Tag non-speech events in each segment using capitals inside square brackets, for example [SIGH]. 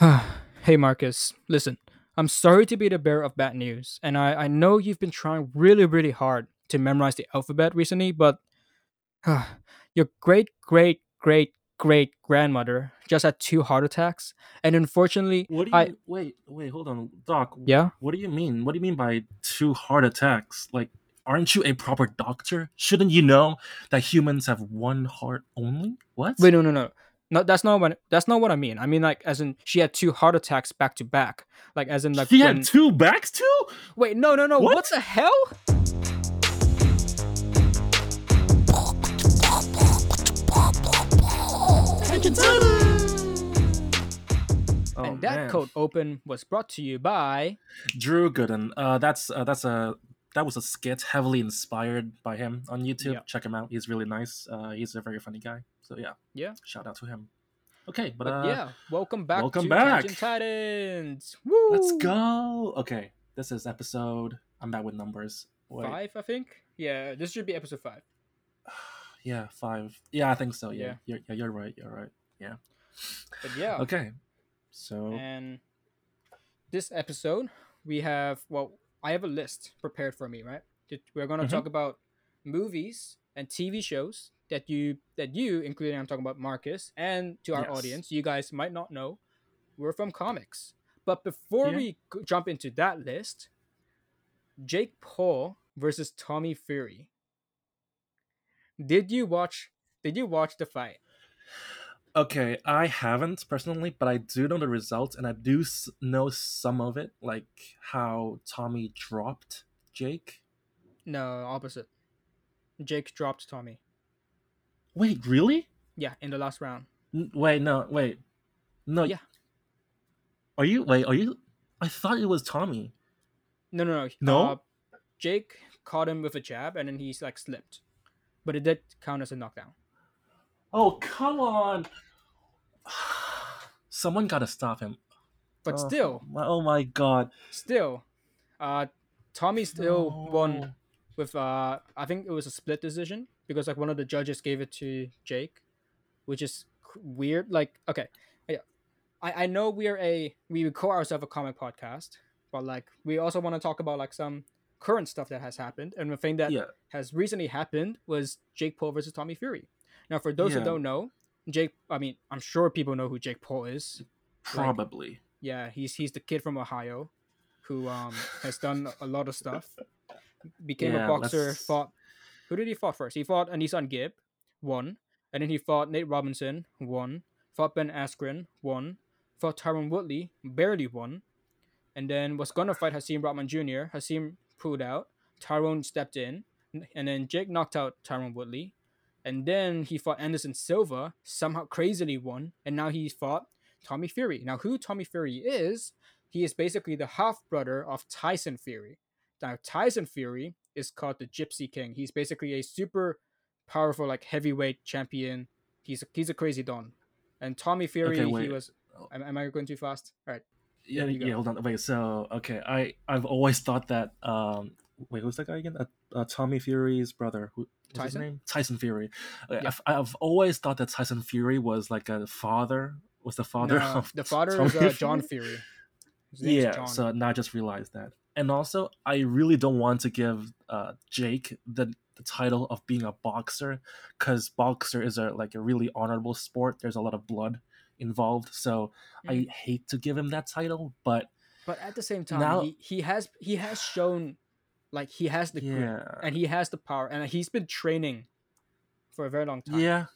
[SIGHS] hey Marcus, listen. I'm sorry to be the bearer of bad news, and I, I know you've been trying really, really hard to memorize the alphabet recently, but [SIGHS] your great, great, great, great grandmother just had two heart attacks, and unfortunately, What do I you wait? Wait, hold on, Doc. yeah. What do you mean? What do you mean by two heart attacks? Like, aren't you a proper doctor? Shouldn't you know that humans have one heart only? What? Wait, no, no, no. No, that's not what that's not what I mean. I mean like as in she had two heart attacks back to back. Like as in like She had two backs too. Wait, no, no, no. What, What? the hell? Oh, and that man. cold open was brought to you by Drew Gooden. Uh, that's uh, that's a that was a skit heavily inspired by him on YouTube. Yeah. Check him out. He's really nice. Uh, he's a very funny guy. So yeah, Yeah. shout out to him. Okay, but, But uh, yeah, welcome back welcome to back. Tangent Titans. Woo! let's go. Okay, this is episode. I'm bad with numbers. Wait. Five, I think. Yeah, this should be episode five. [SIGHS] Yeah, five. Yeah, I think so. Yeah, Yeah. You're, yeah, you're right. You're right. Yeah. But yeah, Okay, so and this episode we have well, I have a list prepared for me. Right, we're gonna Mhm. talk about movies and TV shows that you that you, including I'm talking about Marcus, and to our Yes. audience, you guys might not know, we're from comics. But before Yeah. we jump into that list, Jake Paul versus Tommy Fury. Did you watch? Did you watch the fight? okay, I haven't personally, but I do know the results, and I do s- know some of it, like how Tommy dropped Jake. No, opposite. Jake dropped Tommy. Wait, really? Yeah, in the last round. N- Wait, no, wait, no. Yeah. Are you? Wait, are you? I thought it was Tommy. No, no, no. No? Uh, Jake caught him with a jab, and then he's like slipped, but it did count as a knockdown. Oh come on! [SIGHS] Someone gotta stop him. But Oh, still, my- oh my god! still, uh, Tommy still won with uh, I think it was a split decision because like one of the judges gave it to Jake, which is weird. Like, okay, yeah, I I know we're a we would call ourselves a comic podcast, but like we also want to talk about like some current stuff that has happened, and the thing that Yeah, has recently happened was Jake Paul versus Tommy Fury. Now, for those Yeah. who don't know, Jake, I mean, I'm sure people know who Jake Paul is. probably. Yeah, he's he's the kid from Ohio, who um has done a lot of stuff. Became Yeah, a boxer. let's- Fought. Who did he fought first? He fought AnEsonGib, won, and then he fought Nate Robinson, won. Fought Ben Askren, won. Fought Tyron Woodley, barely won, and then was gonna fight Hasim Rahman Jr. Hasim pulled out. Tyron stepped in, and then Jake knocked out Tyron Woodley. And then he fought Anderson Silva, somehow crazily won, and now he fought Tommy Fury. Now, who Tommy Fury is, he is basically the half brother of Tyson Fury. Now, Tyson Fury is called the Gypsy King. He's basically a super powerful, like heavyweight champion. He's he's a crazy don. And Tommy Fury, Okay, he was. Am, am I going too fast? All right. Yeah, yeah. Hold on. Wait. So, okay, I I've always thought that. Um, wait, who's that guy again? Uh, uh, Tommy Fury's brother. Who? What's his Tyson? name? Tyson Fury. Yeah. I've, I've always thought that Tyson Fury was like a father. Was the father No, of the father Tommy is uh, John Fury? [LAUGHS] Yeah. John. So now I just realized that. And also, I really don't want to give uh, Jake the the title of being a boxer because boxer is a like a really honorable sport. There's a lot of blood involved, so I Mm. hate to give him that title. But But at the same time, Now- he, he has he has shown like he has the grit yeah, and he has the power and he's been training for a very long time. yeah,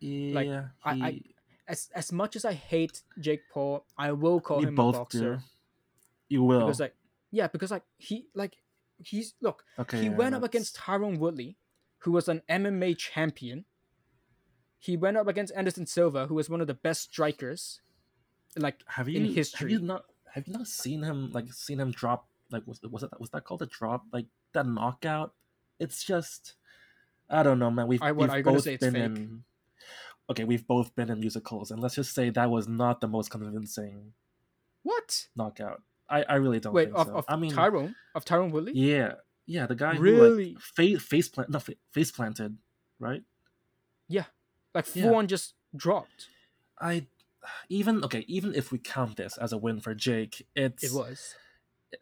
yeah. I- I- As as much as I hate Jake Paul, I will call we him a boxer do. You will. because like yeah, because like he like he's look, okay, he yeah, went up against Tyron Woodley, who was an MMA champion. He went up against Anderson Silva, who was one of the best strikers like Have you in Have history. you not Have you not seen him like seen him drop like was was that was that called a drop like that knockout? It's just I don't know, man. We've, I- what, we've are you gonna both say it's been fake? in. Okay, we've both been in musicals, and let's just say that was not the most convincing what? knockout. I, I really don't Wait, think of, so. of I mean, Tyron? Of Tyron Woodley? yeah, yeah, the guy who Really? like face face plant, no, face planted, right? Yeah, like Yeah. full on just dropped. I even okay, even if we count this as a win for Jake, it's It was.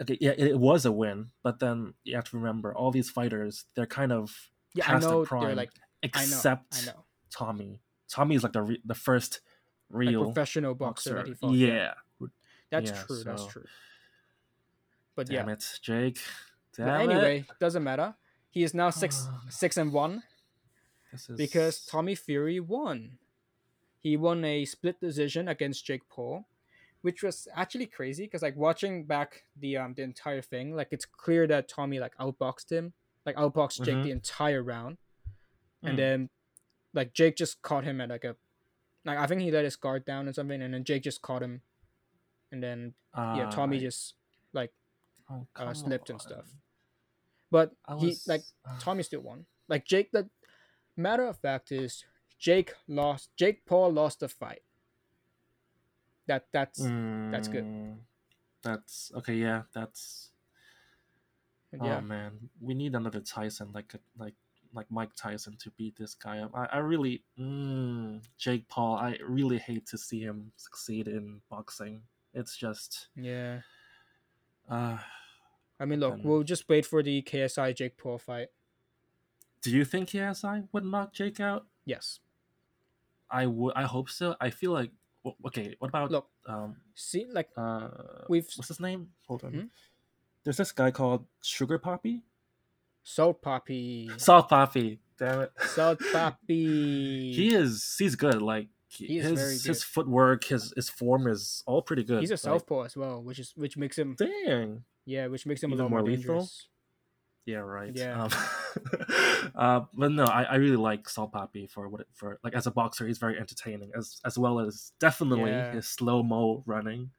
okay. Yeah, it, it was a win, but then you have to remember all these fighters. They're kind of Yeah, past I their know. prime, They're like I know. except I know. Tommy. Tommy is like the re- the first Like real professional boxer, that he fought. Yeah, That's Yeah, true. That's true. But damn yeah. it, Jake. But Damn anyway, it. doesn't matter. He is now six Ah. [SIGHS] six and one This is because Tommy Fury won. He won a split decision against Jake Paul, which was actually crazy because like watching back the um the entire thing, like it's clear that Tommy like outboxed him, like outboxed Jake Mhm. the entire round, and Hmm. then like Jake just caught him at like a, like I think he let his guard down or something, and then Jake just caught him, and then yeah, Uh, Tommy I- just oh, uh, come slipped and stuff. But I he like uh, Tommy still won. Like Jake, the matter of fact is Jake lost. Jake Paul lost the fight. That that's that's good. mm, That's okay. Yeah, that's. yeah. Oh man, we need another Tyson like a- like like Mike Tyson to beat this guy up. I, I really mm, Jake Paul. I really hate to see him succeed in boxing. It's just yeah. Uh I mean, look, then- we'll just wait for the KSI Jake Paul fight. do you think KSI would knock Jake out? Yes. I would I hope so. I feel like okay, what about Look, um see, like uh we've what's his name? Hold on. Hmm? There's this guy called Sugar Poppy? Salt Papi, Salt Papi. Damn it. Salt [LAUGHS] Papi. he is he's good. Like He is his very his footwork, his his form is all pretty good. He's a Like, southpaw as well, which is which makes him dang. yeah, which makes him a little more more lethal? Yeah, right. Yeah. Um, [LAUGHS] uh, but no, I, I really like Salt Papi for what it, for like as a boxer, he's very entertaining as as well as definitely Yeah. his slow mo running.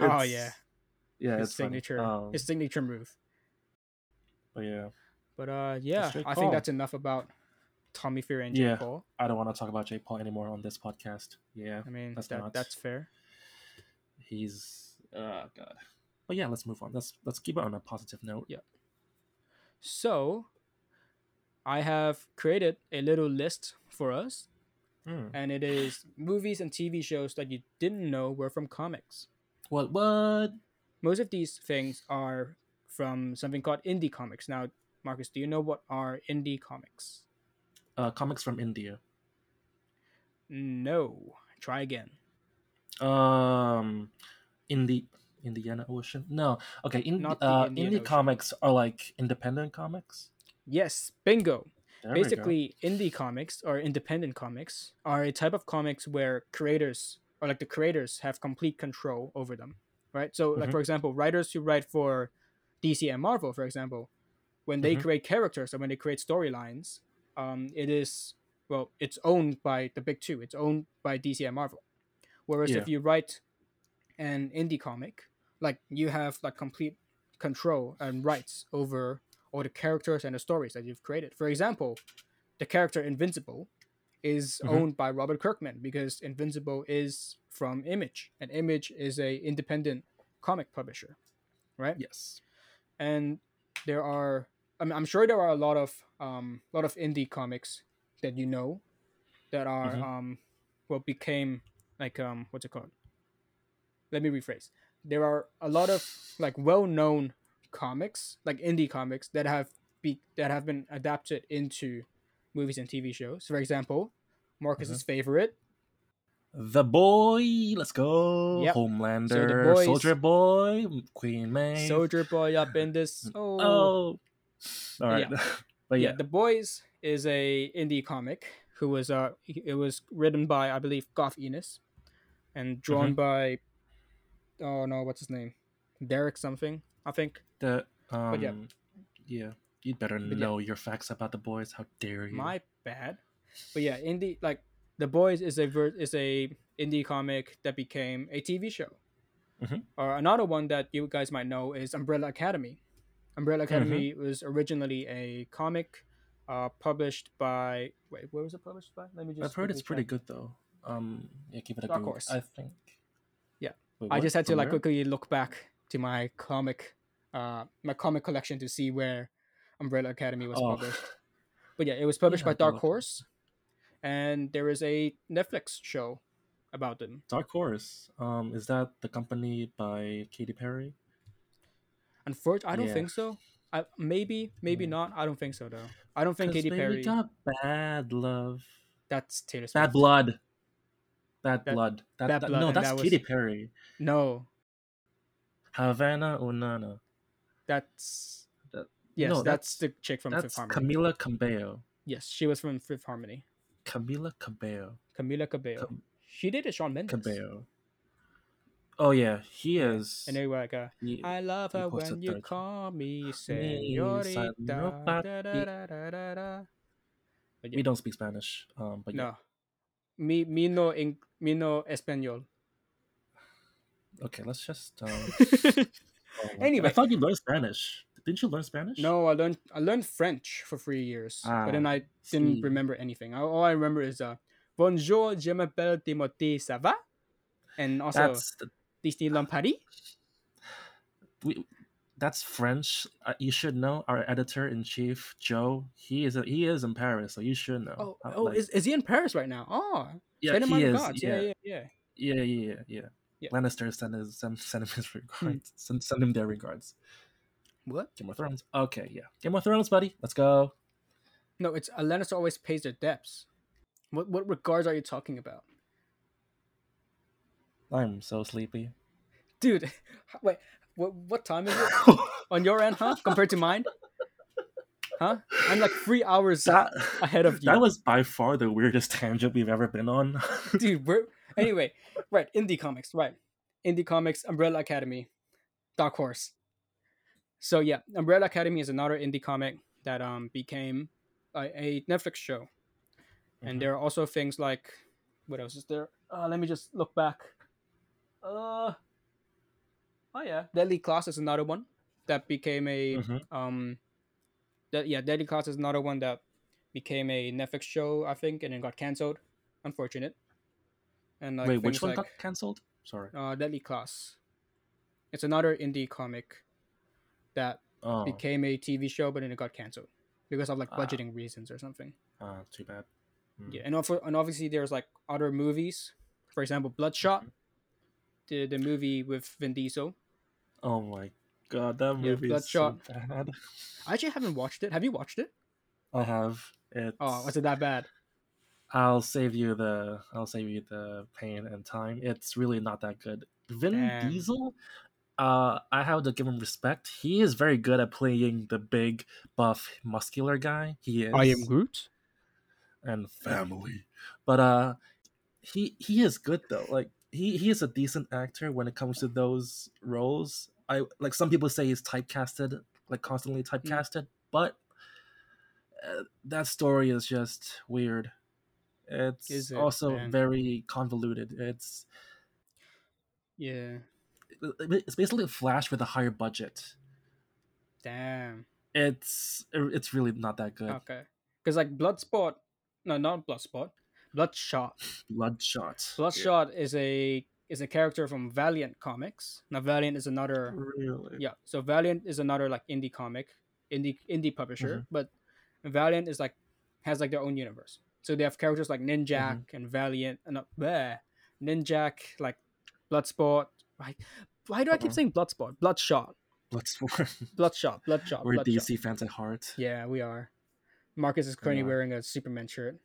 Oh yeah, yeah, his it's signature, Um, his signature move. but yeah, But uh, yeah, I think that's enough about Tommy Fury and Jake Yeah. Paul. I don't want to talk about Jake Paul anymore on this podcast. Yeah, I mean, That's that not- that's fair. he's oh god. But yeah, let's move on. Let's let's keep it on a positive note. Yeah. So, I have created a little list for us, Hmm. and it is movies and TV shows that you didn't know were from comics. What what? Most of these things are from something called indie comics. Now, Marcus, do you know what are indie comics? Uh, comics from India. No. Try again. Um, in the Indiana Ocean. No, okay. In Not the uh, Indian indie Ocean. comics are like independent comics. Yes, bingo. There we go. basically indie comics or independent comics are a type of comics where creators or like the creators have complete control over them right so like Mhm. for example writers who write for dc and marvel for example when they Mhm. create characters or when they create storylines um, it is well it's owned by the big two it's owned by dc and marvel whereas if you write an indie comic like you have like complete control and rights over all the characters and the stories that you've created. For example, the character Invincible is Mhm. owned by Robert Kirkman because Invincible is from Image, and Image is a independent comic publisher, right? yes. And there are, I mean, I'm sure there are a lot of um, lot of indie comics that you know that are Mhm. um, what became like um, what's it called? Let me rephrase. There are a lot of like well-known comics, like indie comics, that have be that have been adapted into movies and TV shows. For example, Marcus's Mm-hmm. favorite, The boy, let's go. Yep. Homelander, boys- Soldier Boy, Queen May. Soldier Boy, up in this. Oh, Oh, all right. [LAUGHS] but yeah. yeah, The Boys is a indie comic who was uh it was written by I believe Garth Ennis, and drawn Mm-hmm. by oh no what's his name Derek something I think the um, yeah. yeah. You'd better yeah. know your facts about the boys. How dare you? my bad but yeah indie like The Boys is a ver- is a indie comic that became a TV show Mhm. or another one that you guys might know is Umbrella Academy Umbrella Academy was originally a comic uh, published by wait where was it published by let me just I've heard it's quickly pretty good though. Um, yeah, give it a Dark. Horse. I think. Yeah. Wait, I just had to From like where? quickly look back to my comic, uh, my comic collection to see where Umbrella Academy was Oh. published. [LAUGHS] But yeah, it was published Yeah, by Dark. Horse, and there is a Netflix show about them. Dark Horse. Um, is that the company by Katy Perry? Unfortunately, I don't Yeah. think so. I maybe maybe Mm. not. I don't think so though. I don't think Katy Perry. got bad love. That's Taylor Swift. Bad blood. Bad Bad- blood. That, Bad that- Blood, no, that's that was- Katy Perry. No, Havana Unana. that's That- yes. no, that's, the chick from Fifth That's Harmony. Camila Cabello. yes, she was from Fifth Harmony. Camila Cabello. Camila Cabello. Cam- she did a Shawn Mendes. Cabello. Oh yeah, he is. And were like, uh, he- I love he her when you call me Me, señorita. da, da, da. Yeah, we don't speak Spanish. Um, but yeah. no. Mi, mi no, in, mi no español. Okay, let's just. Um, [LAUGHS] oh Anyway. I thought you learned Spanish. Didn't you learn Spanish? No, I learned I learned French for three years, but then Ah, I didn't see. remember anything. All all I remember is uh, Bonjour, je m'appelle Timothée, ça va? And also That's the, Disneyland Paris. we. That's French. Uh, you should know our editor in chief, Joe. He is a, he is in Paris, so you should know. Oh, Uh, oh, like- is, is he in Paris right now? Oh, yeah, he is. Yeah, yeah, yeah, yeah. yeah, yeah, yeah. Lannister send his send, send him his [LAUGHS] Hmm. regards. Send, send him their regards. What? Game of Thrones. Okay, yeah. Game of Thrones, buddy. Let's go. No, it's a Lannister always pays their debts. What what regards are you talking about, I'm so sleepy. dude? [LAUGHS] Wait, what what time is it [LAUGHS] on your end, huh? Compared to mine, huh? I'm like three hours that ahead of you. that was by far the weirdest [LAUGHS] tangent we've ever been on. dude we're anyway right indie comics right indie comics umbrella academy dark horse so yeah umbrella academy is another indie comic that um became a, a netflix show and Mhm. there are also things like what else is there uh, let me just look back uh oh yeah deadly class is another one that became a Mhm. um that yeah deadly class is another one that became a netflix show i think and then got canceled unfortunate and like Wait, which one like, got cancelled? Sorry. uh deadly class it's another indie comic that Oh, became a tv show but then it got canceled because of like Ah. budgeting reasons or something ah, too bad. Mm. yeah and, also, and obviously there's like other movies for example bloodshot Mhm. The, the movie with vin diesel Oh my god, that Yeah, movie is so bad. i actually haven't watched it have you watched it I have. It's, oh was it that bad I'll save you the I'll save you the pain and time. It's really not that good. Vin Damn. Diesel, uh, I have to give him respect. He is very good at playing the big, buff, muscular guy. He is. I am Groot and family. But uh he he is good though. Like he he is a decent actor when it comes to those roles. I like some people say he's typecasted, like constantly Mm. typecasted, but uh, that story is just weird. It's Is it? also Man. very convoluted. It's yeah it's basically a Flash with a higher budget. damn It's it's really not that good. okay because like bloodsport no not bloodsport bloodshot Bloodshot. bloodshot is a is a character from valiant comics now valiant is another Really? yeah so valiant is another like indie comic indie indie publisher mm-hmm. but valiant is like has like their own universe so they have characters like ninjak mm-hmm. and valiant and uh, bleh, ninjak like bloodsport like why do i keep Uh-uh. saying bloodsport bloodshot Bloodsport. [LAUGHS] bloodshot bloodshot We're bloodshot. DC fans at heart. yeah we are marcus is currently uh, wearing a superman shirt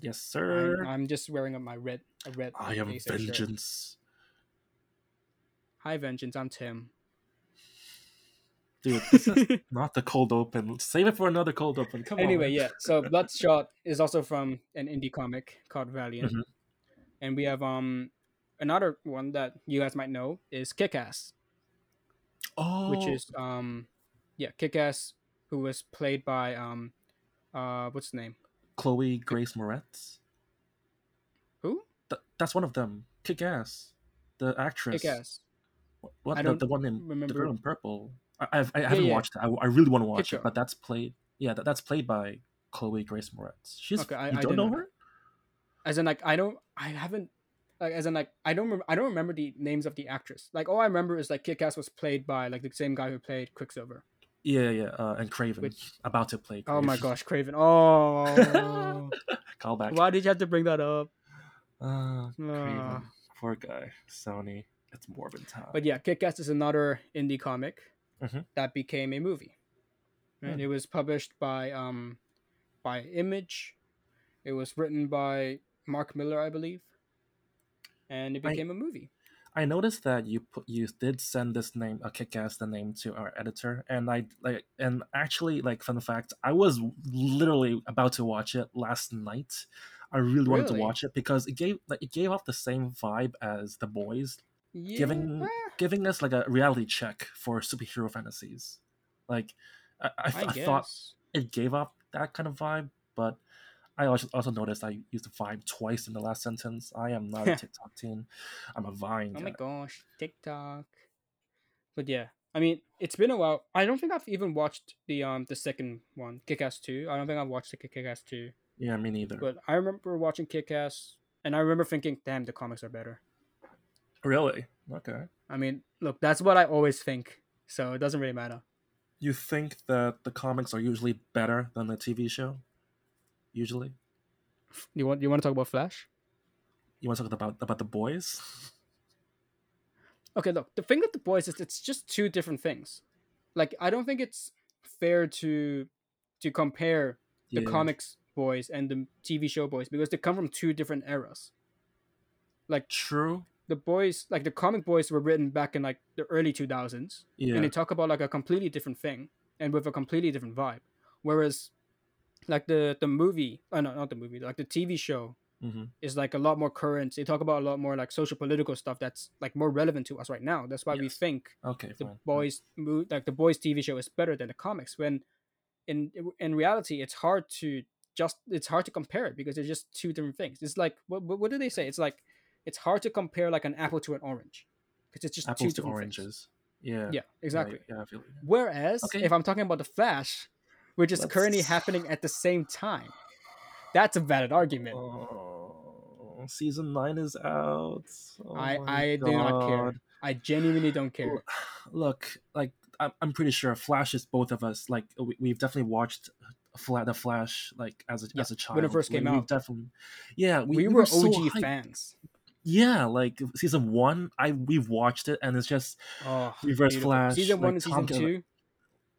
Yes, sir. I'm, I'm just wearing up my red a red I am AC shirt. vengeance. hi vengeance i'm tim Dude, [LAUGHS] this is not the cold open. Save it for another cold open. Come anyway on. yeah so bloodshot is also from an indie comic called valiant Mhm. and we have um another one that you guys might know is kick-ass Oh, which is um yeah kick-ass who was played by um uh what's the name Chloe Grace Moretz. who Th- that's one of them. Kick ass. The actress. kick-ass What, what I the, the one in the girl in purple? I, I've, I haven't yeah. watched it. I, I really want to watch Kick it, but that's played. Yeah, that, that's played by Chloe Grace Moretz. She's. Okay, I- you I don't know know her? as in like i don't i haven't like as in like i don't rem- i don't remember the names of the actress like all i remember is like kick-ass was played by like the same guy who played quicksilver Yeah, yeah. Uh, and Kraven Which- about to play. oh my gosh kraven [LAUGHS] oh Callback. why did you have to bring that up Uh. Kraven. Poor guy. Sony. It's Morbin time. But yeah, Kick-Ass is another indie comic Mhm. that became a movie. Right? Hmm. It was published by um by Image. It was written by Mark Millar, I believe, and it became a movie. I noticed that you put you did send this name uh, a kick ass the name to our editor, and I like and actually like fun fact, I was literally about to watch it last night. I really wanted to watch it because it gave like it gave off the same vibe as The Boys, Yeah, Giving- giving us like a reality check for superhero fantasies. Like I, I, I, I thought it gave off that kind of vibe, but I also also noticed I used the vibe twice in the last sentence. I am not a [LAUGHS] TikTok teen. I'm a Vine. Oh my gosh, TikTok. But yeah, I mean, it's been a while. I don't think I've even watched the um the second one, Kick-Ass Two. I don't think I've watched the Kick-Ass Two. Yeah, me neither. But I remember watching Kick-Ass, and I remember thinking, "Damn, the comics are better." Really? Okay. I mean, look, that's what I always think, so it doesn't really matter. You think that the comics are usually better than the TV show? Usually? You want you want to talk about Flash? You want to talk about about the boys? Okay, look, the thing with the boys is it's just two different things. Like, I don't think it's fair to to compare the Yeah. comics boys and the TV show boys because they come from two different eras. Like True. the boys, like the comic boys were written back in like the early 2000s Yeah. and they talk about like a completely different thing and with a completely different vibe. Whereas like the the movie, oh no, not the movie, like the TV show hmm is like a lot more current. They talk about a lot more like social political stuff that's like more relevant to us right now. That's why we think Okay, the fine. boys mo- like the boys TV show is better than the comics. When in in reality, it's hard to just it's hard to compare it because they're just two different things. It's like what what, do they say? It's like it's hard to compare like an apple to an orange because it's just two Apples to different things. oranges. Yeah. Yeah, exactly. Right, Yeah, I feel. Whereas Okay. if I'm talking about the Flash, which is currently Let's- happening at the same time, that's a valid argument. Oh, season nine is out. Oh I I do not care. I genuinely don't care. Look, like I'm, I'm pretty sure Flash is both of us. Like we, we've definitely watched Fla- the Flash like as a Yeah, as a child when it first Like, came we've out. Definitely, yeah, we, We, we were so OG hyped. fans. Yeah, like season one, I we've watched it and it's just Oh, Reverse beautiful. Flash, Season one like, and season two,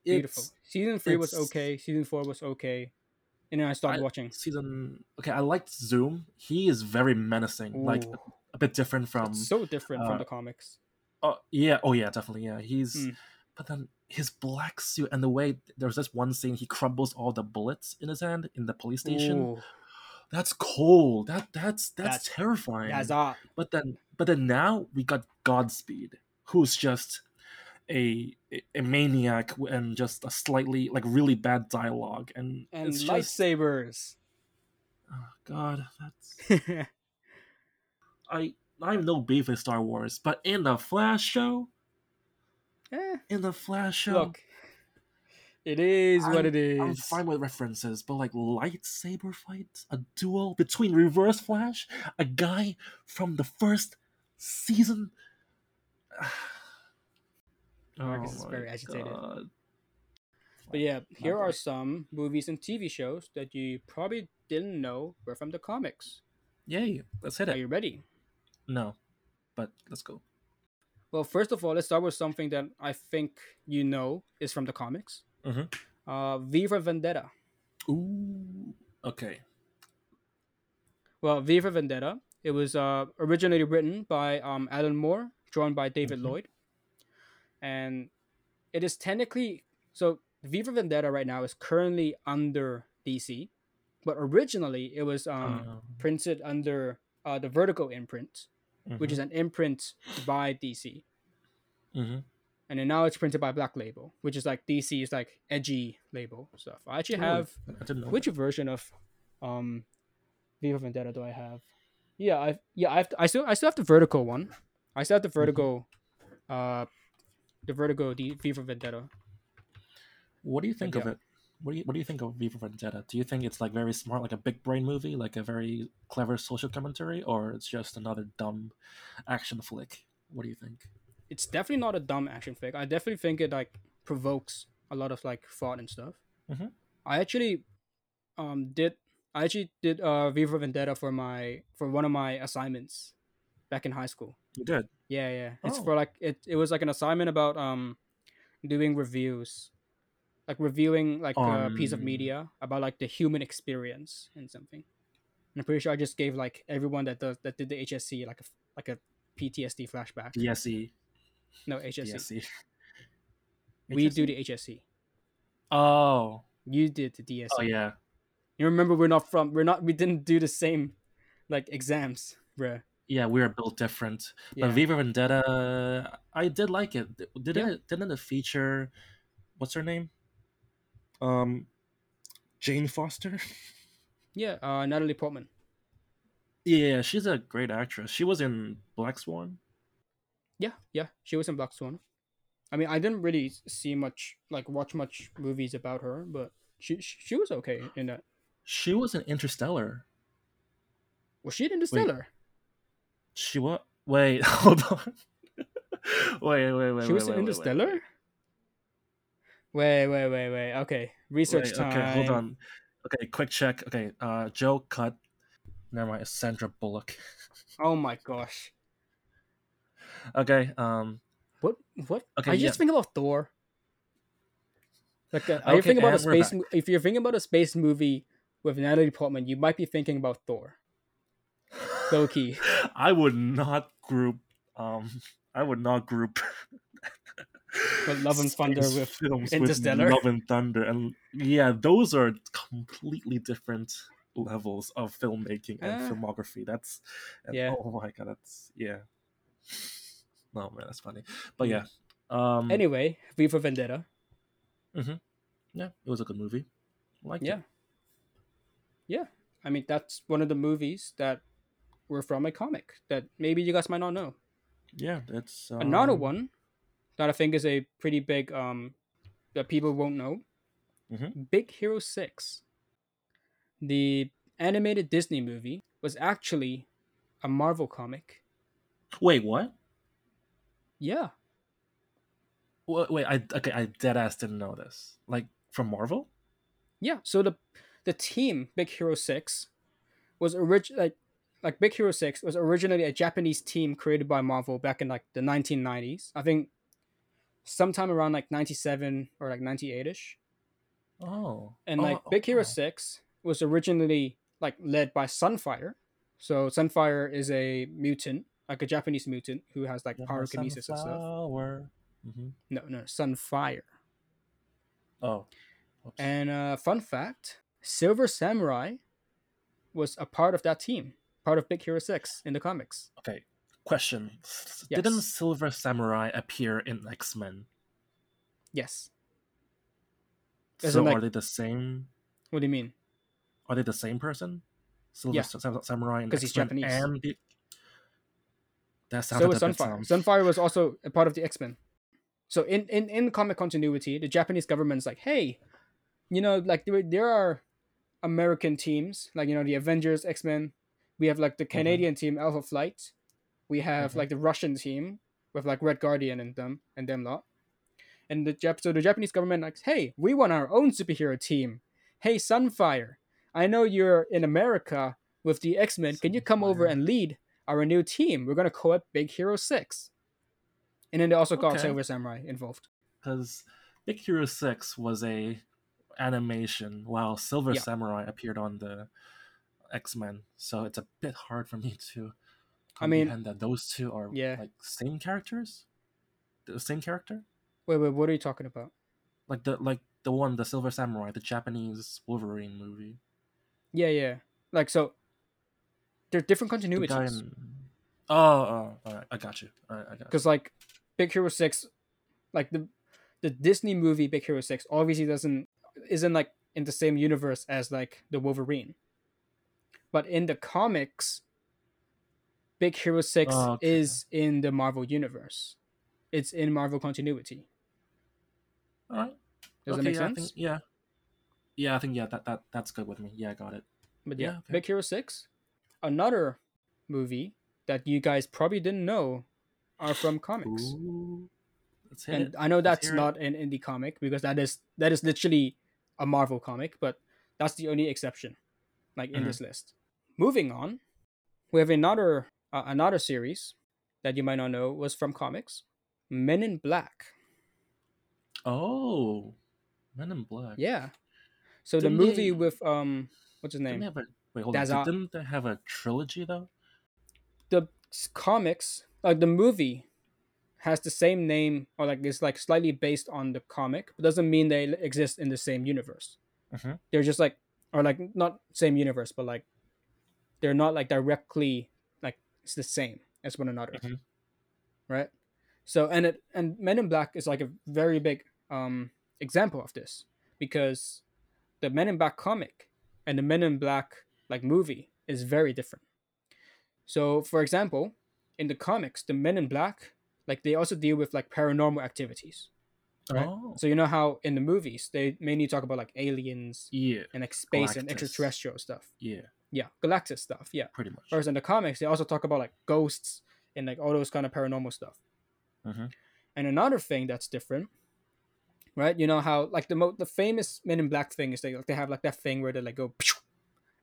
beautiful. it's Season three was okay. Season four was okay. And then I stopped I- watching. season. Okay, I liked Zoom. He is very menacing, like a bit different from. it's so different uh, from the comics. Oh yeah, oh yeah, definitely yeah. He's Mm. but then his black suit and the way there's this one scene he crumbles all the bullets in his hand in the police station. Ooh, That's cold. That that's that's, That's- terrifying. that's but then but then now we got Godspeed, who's just a a- maniac and just a slightly like really bad dialogue and, And it's just lightsabers. oh, God that's [LAUGHS] I I have no beef with Star Wars, but in the Flash show, Eh, in the Flash show, look, it is what it is. I'm fine with references, but like lightsaber fights, a duel between Reverse Flash, a guy from the first season. [SIGHS] Marcus is Oh very agitated. God. But yeah, here are some movies and TV shows that you probably didn't know were from the comics. Yay! Let's hit it. Are you ready? No, but let's go. Well, first of all, let's start with something that I think you know is from the comics. Mhm. Uh, V for Vendetta. Ooh. Okay. Well, V for Vendetta. It was uh, originally written by um, Alan Moore, drawn by David Mhm. Lloyd, and it is technically so. V for Vendetta right now is currently under DC, but originally it was um, Um, printed under uh, the Vertigo imprint, which is an imprint by DC, Mhm. and then now it's printed by Black Label, which is like DC's like edgy label stuff. I actually Oh, have I which version of um V for Vendetta do I have? Yeah, I yeah I have to, I still I still have the Vertigo one. I still have the Mm-hmm. Uh, the Vertigo the V for Vendetta. What do you think of yeah. it? What do you What do you think of V for Vendetta? Do you think it's like very smart, like a big brain movie, like a very clever social commentary, or it's just another dumb action flick? What do you think? It's definitely not a dumb action flick. I definitely think it like provokes a lot of like thought and stuff. Mhm. I actually um did I actually did uh V for Vendetta for my for one of my assignments back in high school. You did. Yeah, yeah. It's Oh. for like it. It was like an assignment about um doing reviews, like reviewing like a piece of media about like the human experience and something. And I'm pretty sure I just gave like everyone that does that did the HSC like a like a PTSD flashback. DSE. No HSC. [LAUGHS] DSE. We do the HSC. Oh. You did the DSC. Oh yeah. You remember we're not from we're not we didn't do the same like exams, bruh. Yeah, we are built different. Yeah. But V for Vendetta, I did like it. Did Yeah. it? Didn't it feature? What's her name? Um, Jane Foster. [LAUGHS] yeah, uh Natalie Portman. yeah, she's a great actress. She was in Black Swan. Yeah, yeah. She was in Black Swan. I mean, I didn't really see much like watch much movies about her, but she she, she was okay in that. She was in Interstellar. Was she in Interstellar? She what? Wait, [LAUGHS] hold on. wait, wait, wait. she was wait, in wait, wait, Interstellar? Wait, wait, wait, wait. Okay, research Wait, time. okay, hold on. Okay, quick check. Okay, uh, Joe cut. Never mind. It's Sandra Bullock. [LAUGHS] Oh my gosh. Okay, um, What? What? Okay, I just yeah. think about Thor. Like, uh, are you thinking about a space? If you're thinking about a space movie with Natalie Portman, you might be thinking about Thor. Low key. [LAUGHS] I would not group. Um, I would not group. But Love and Thunder with films Interstellar? with Love and Thunder, and yeah, those are completely different levels of filmmaking and Uh, filmography. That's and, yeah. Oh my god, that's yeah. Oh man, that's funny. But yeah, um, Anyway, V for Vendetta. yeah, it was a good movie. Like Yeah. Yeah. I mean, that's one of the movies that were from a comic that maybe you guys might not know. yeah, that's um, Another one that I think is a pretty big um that people won't know. Mhm. Big Hero 6. The animated Disney movie was actually a Marvel comic. Wait, what? Yeah. Wait, wait I okay, I dead ass didn't know this. Like from Marvel? Yeah. So the the team Big Hero 6 was orig- like like Big Hero 6 was originally a Japanese team created by Marvel back in like the 1990s. I think sometime around like 97 or like 98ish. Oh, And Oh, like Big Hero oh. 6 was originally like led by Sunfire. So Sunfire is a mutant, like a Japanese mutant who has like Yeah, pyrokinesis and stuff. Mhm. No, no, Sunfire. Oh, Whoops. And uh, fun fact Silver Samurai was a part of that team, part of Big Hero 6 in the comics. okay. Question: S- Yes. Didn't Silver Samurai appear in X Men? Yes. As So in, like- are they the same? What do you mean? Are they the same person? Silver Yeah. Sa- Sa- Samurai and 'Cause he's Japanese. and the... that sounds So like was Sunfire. sound- Sunfire was also a part of the X Men. So in, in in comic continuity, the Japanese government's like, hey, you know, like there, there are American teams, like you know, the Avengers, X Men. We have like the Canadian team, Alpha Flight. We have Mhm. like the Russian team with like Red Guardian and them and them lot. And the Jap- so the Japanese government like, hey, we want our own superhero team. Hey, Sunfire, I know you're in America with the X Men. Can you come over and lead our new team? We're gonna call it Big Hero Six. And then they also got Okay. Silver Samurai involved. because Big Hero Six was a animation, while Silver Yeah. Samurai appeared on the X Men. So it's a bit hard for me [LAUGHS] to I mean- comprehend that those two are Yeah. like same characters, the same character, Wait, wait, what are you talking about? like the like the one the Silver Samurai, the Japanese Wolverine movie. Yeah, yeah. Like so, they're different The continuities. in... Oh, oh, all right, I got you. All right, I got because like Big Hero Six, like the the Disney movie Big Hero Six obviously doesn't isn't like in the same universe as like the Wolverine, but in the comics, Big Hero Six Oh, okay. is in the Marvel universe. It's in Marvel continuity. All right. Does okay, that make yeah, I sense? think, yeah. Yeah, I think yeah that, that that's good with me. Yeah, I got it. But yeah, yeah, okay. Big Hero Six, another movie that you guys probably didn't know are from comics. Ooh. And it. I know Let's that's hear it. not an indie comic because that is that is literally a Marvel comic, but that's the only exception. like in Mhm. this list. Moving on, we have another uh, another series that you might not know was from comics, Men in Black. Oh, Men in Black. Yeah. So Didn't the movie they- with um what's his name? Didn't they name? have a wait? Hold on. Didn't they have a trilogy though? The comics, like the movie has the same name or like it's like slightly based on the comic, but doesn't mean they exist in the same universe. Mhm. They're just like or like not same universe, but like they're not like directly like it's the same as one another. Mhm. Right? So and it and Men in Black is like a very big um example of this because the Men in Black comic and the Men in Black like movie is very different. So for example, in the comics, the Men in Black like they also deal with like paranormal activities. Right. Oh, So you know how in the movies they mainly talk about like aliens yeah, and like space and extraterrestrial stuff. yeah, Yeah, Galactus stuff. Yeah. pretty much. Whereas in the comics, they also talk about like ghosts and like all those kind of paranormal stuff. Mhm. And another thing that's different, right? You know how like the mo- the famous Men in Black thing is they like they have like that thing where they like go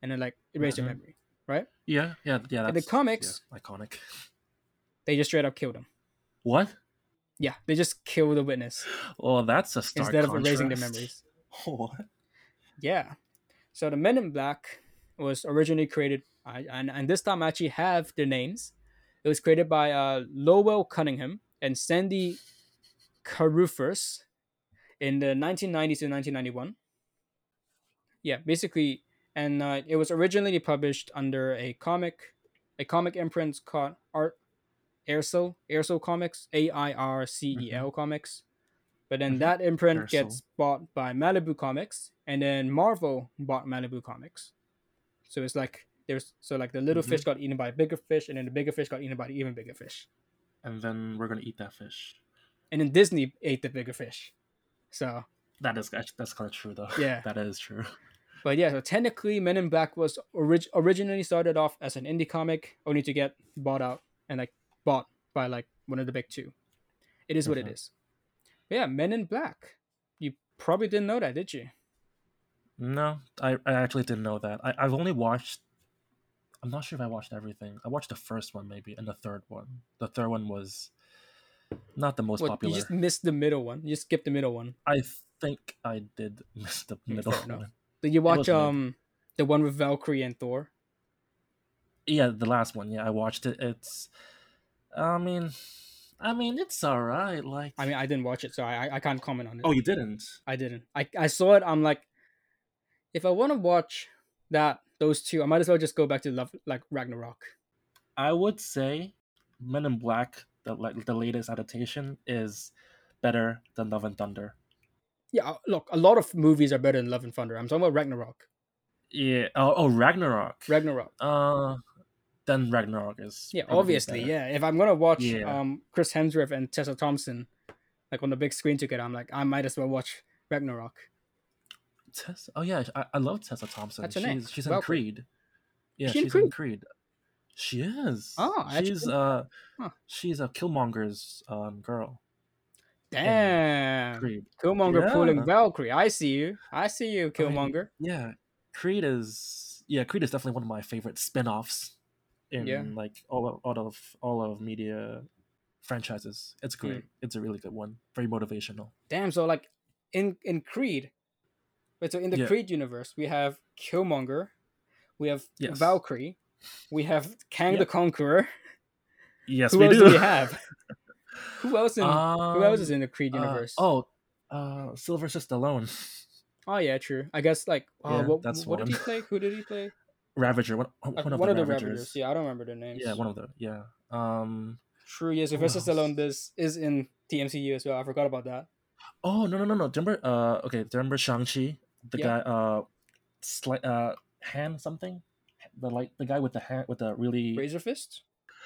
and then like erase Mhm. your memory, right? Yeah, yeah, yeah. In the comics- yeah, iconic. They just straight up kill them. What? Yeah, they just kill the witness Oh, that's a stark instead of erasing their memories. [LAUGHS] What? Yeah. So the Men in Black was originally created, I, and and this time I actually have the names. It was created by uh, Lowell Cunningham and Sandy Carruthers in the 1990s to 1991. Yeah, basically, and uh, it was originally published under a comic, a comic imprint called Art Aircel Aircel Comics, A I R C E L Comics. But then Mhm. that imprint Aircel. gets bought by Malibu Comics, and then Marvel bought Malibu Comics. So it's like there's so like the little Mhm. fish got eaten by a bigger fish, and then the bigger fish got eaten by the even bigger fish. And then we're gonna eat that fish. And then Disney ate the bigger fish. So That is that's kind of true though. Yeah. [LAUGHS] that is true. But yeah, so technically, Men in Black was orig- originally started off as an indie comic, only to get bought out and like bought by like one of the big two. It is what it Mhm. is. But yeah, Men in Black. You probably didn't know that, did you? No, I, I actually didn't know that. I, I've only watched. I'm not sure if I watched everything. I watched the first one maybe, and the third one. The third one was not the most popular. You just missed the middle one. You just skipped the middle one. I think I did [LAUGHS] miss the Mm, middle fair one. Did you watch was mid. um the one with Valkyrie and Thor? Yeah, the last one. Yeah, I watched it. It's. I mean, I mean, it's alright. Like, I mean, I didn't watch it, so I I, I can't comment on it. oh, you didn't? I didn't. I, I saw it. I'm like, if I want to watch that those two, I might as well just go back to love like Ragnarok. I would say Men in Black, the like the latest adaptation, is better than Love and Thunder. Yeah, uh, look, a lot of movies are better than Love and Thunder. I'm talking about Ragnarok. Yeah. Oh, oh Ragnarok. Ragnarok. Uh, then Ragnarok is. Yeah, obviously. better. Yeah, if I'm gonna watch Yeah. um Chris Hemsworth and Tessa Thompson, like on the big screen together, I'm like, I might as well watch Ragnarok. Tessa. Oh yeah, I, I love Tessa Thompson. That's her she's name, she's in Valkyrie. Creed. Yeah, She in she's in Creed. She is. Oh, I actually she's didn't- uh, Huh. she's a Killmonger's um girl. Damn, Creed. Killmonger pulling Valkyrie. I see you. I see you, I mean, Killmonger. Yeah, Creed is yeah, Creed is definitely one of my favorite spin-offs in Yeah. like all of, all of all of media franchises. It's great. It's a really good one. Very motivational. Damn. So like in in Creed, wait. So in the Yeah. Creed universe, we have Killmonger, we have Yes. Valkyrie, we have Kang the Conqueror. Yes, Who we else do. do we [LAUGHS] have? who else in Who else is Um, in the Creed uh, universe? oh, uh, Sylvester Stallone, Oh, yeah, true. I guess like oh, Yeah, what, what did he play? Who did he play? Ravager. One, Uh, one of one the of the Ravagers. Ravagers. Yeah, I don't remember their names. Yeah, one of the yeah. Um. True. Yes, Sylvester? Stallone this is in the MCU as well. I forgot about that. Oh no no no no! Do remember? Uh. Okay. Do remember Shang Chi? The Yeah. guy. Uh. Sli- uh. Hand something. The like the guy with the hand with the really. Razor Fist.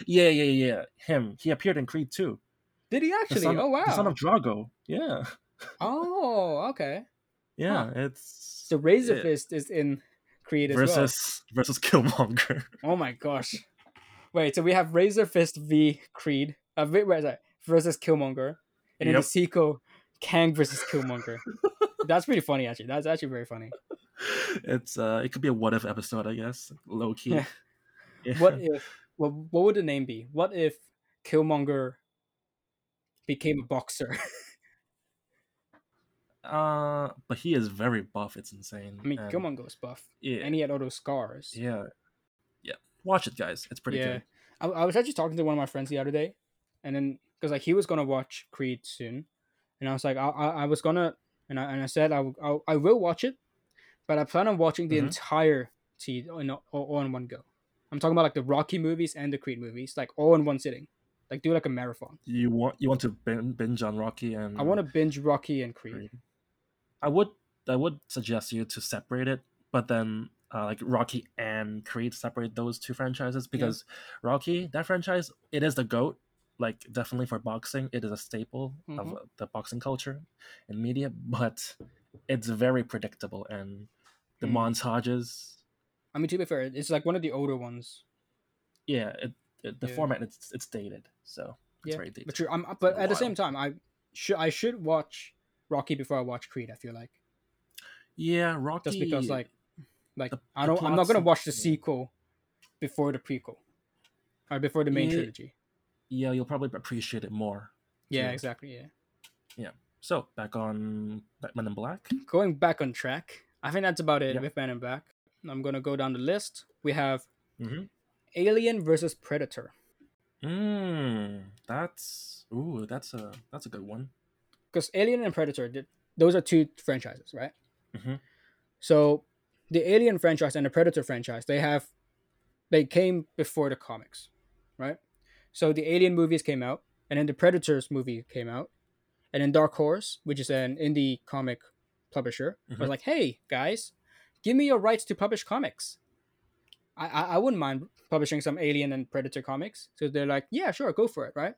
Yeah yeah yeah yeah. Him. He appeared in Creed too. Did he actually? son, oh wow. The son of Drago. Yeah. oh okay. Yeah. It's the Razor Yeah. Fist is in Creed as well. versus versus Killmonger. [LAUGHS] Oh my gosh. Wait, so we have Razor Fist v Creed. Uh, wait, wait, sorry, versus Killmonger, and in the sequel, Kang versus Killmonger. [LAUGHS] That's pretty funny, actually. That's actually very funny. it's uh, it could be a what if episode, I guess, low key. Yeah. [LAUGHS] Yeah. What if? What what would the name be? What if Killmonger became a boxer? [LAUGHS] Uh, but he is very buff. It's insane. I mean, and, Killmonger's buff, yeah, and he had all those scars. yeah, yeah. Watch it, guys. It's pretty yeah. good. I, I was actually talking to one of my friends the other day, and then because like he was gonna watch Creed soon, and I was like, I, I, I was gonna, and I, and I said I, will- I'll, watch it, but I plan on watching the Mhm. entire entire in all, all in one go. I'm talking about like the Rocky movies and the Creed movies, like all in one sitting, like do like a marathon. You want you want to binge on Rocky and I want to binge Rocky and Creed. Creed. I would I would suggest you to separate it, but then uh, like Rocky and Creed separate those two franchises because Rocky that franchise it is the goat. Like definitely for boxing, it is a staple of Mhm. uh, the boxing culture and media, but it's very predictable and the Mm. montages. I mean, to be fair, it's like one of the older ones. Yeah, it, it the Yeah. format it's it's dated, so it's Yeah, very dated. But true, I'm, but at the same time, I should I should watch Rocky before I watch Creed. I feel like Yeah, Rocky. just because like like the- I don't I'm not gonna watch the sequel before the prequel or before the main Yeah. trilogy. Yeah, you'll probably appreciate it more. Yeah, too. exactly. Yeah. Yeah. So back on Men in Black. Going back on track, I think that's about it Yep. with Men in Black. I'm gonna go down the list. We have Mm-hmm. Alien versus Predator. Mm, that's ooh, that's a that's a good one. Because Alien and Predator, those are two franchises, right? Mhm. So the Alien franchise and the Predator franchise, they have they came before the comics, right? So the Alien movies came out, and then the Predators movie came out, and then Dark Horse, which is an indie comic publisher, was Mhm. like, "Hey guys, give me your rights to publish comics. I, I I wouldn't mind publishing some Alien and Predator comics." So they're like, "Yeah, sure, go for it," right?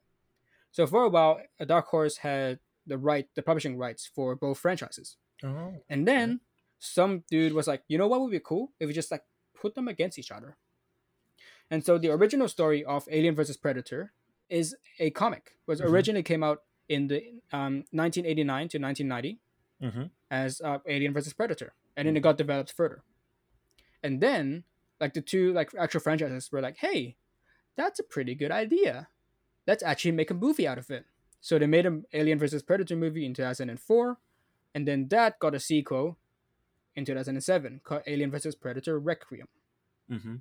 So for a while, uh, Dark Horse had the right, the publishing rights for both franchises. Oh, And then some dude was like, you know what would be cool if we just like put them against each other. And so the original story of Alien versus Predator is a comic. Was Mhm. originally came out in the um, 1989 to 1990 Mhm. as uh, Alien versus Predator, and then it got developed further. And then like the two like actual franchises were like, hey, that's a pretty good idea. Let's actually make a movie out of it. So they made an Alien versus Predator movie in 2004, and then that got a sequel in 2007 called Alien versus Predator Requiem. Mm-hmm.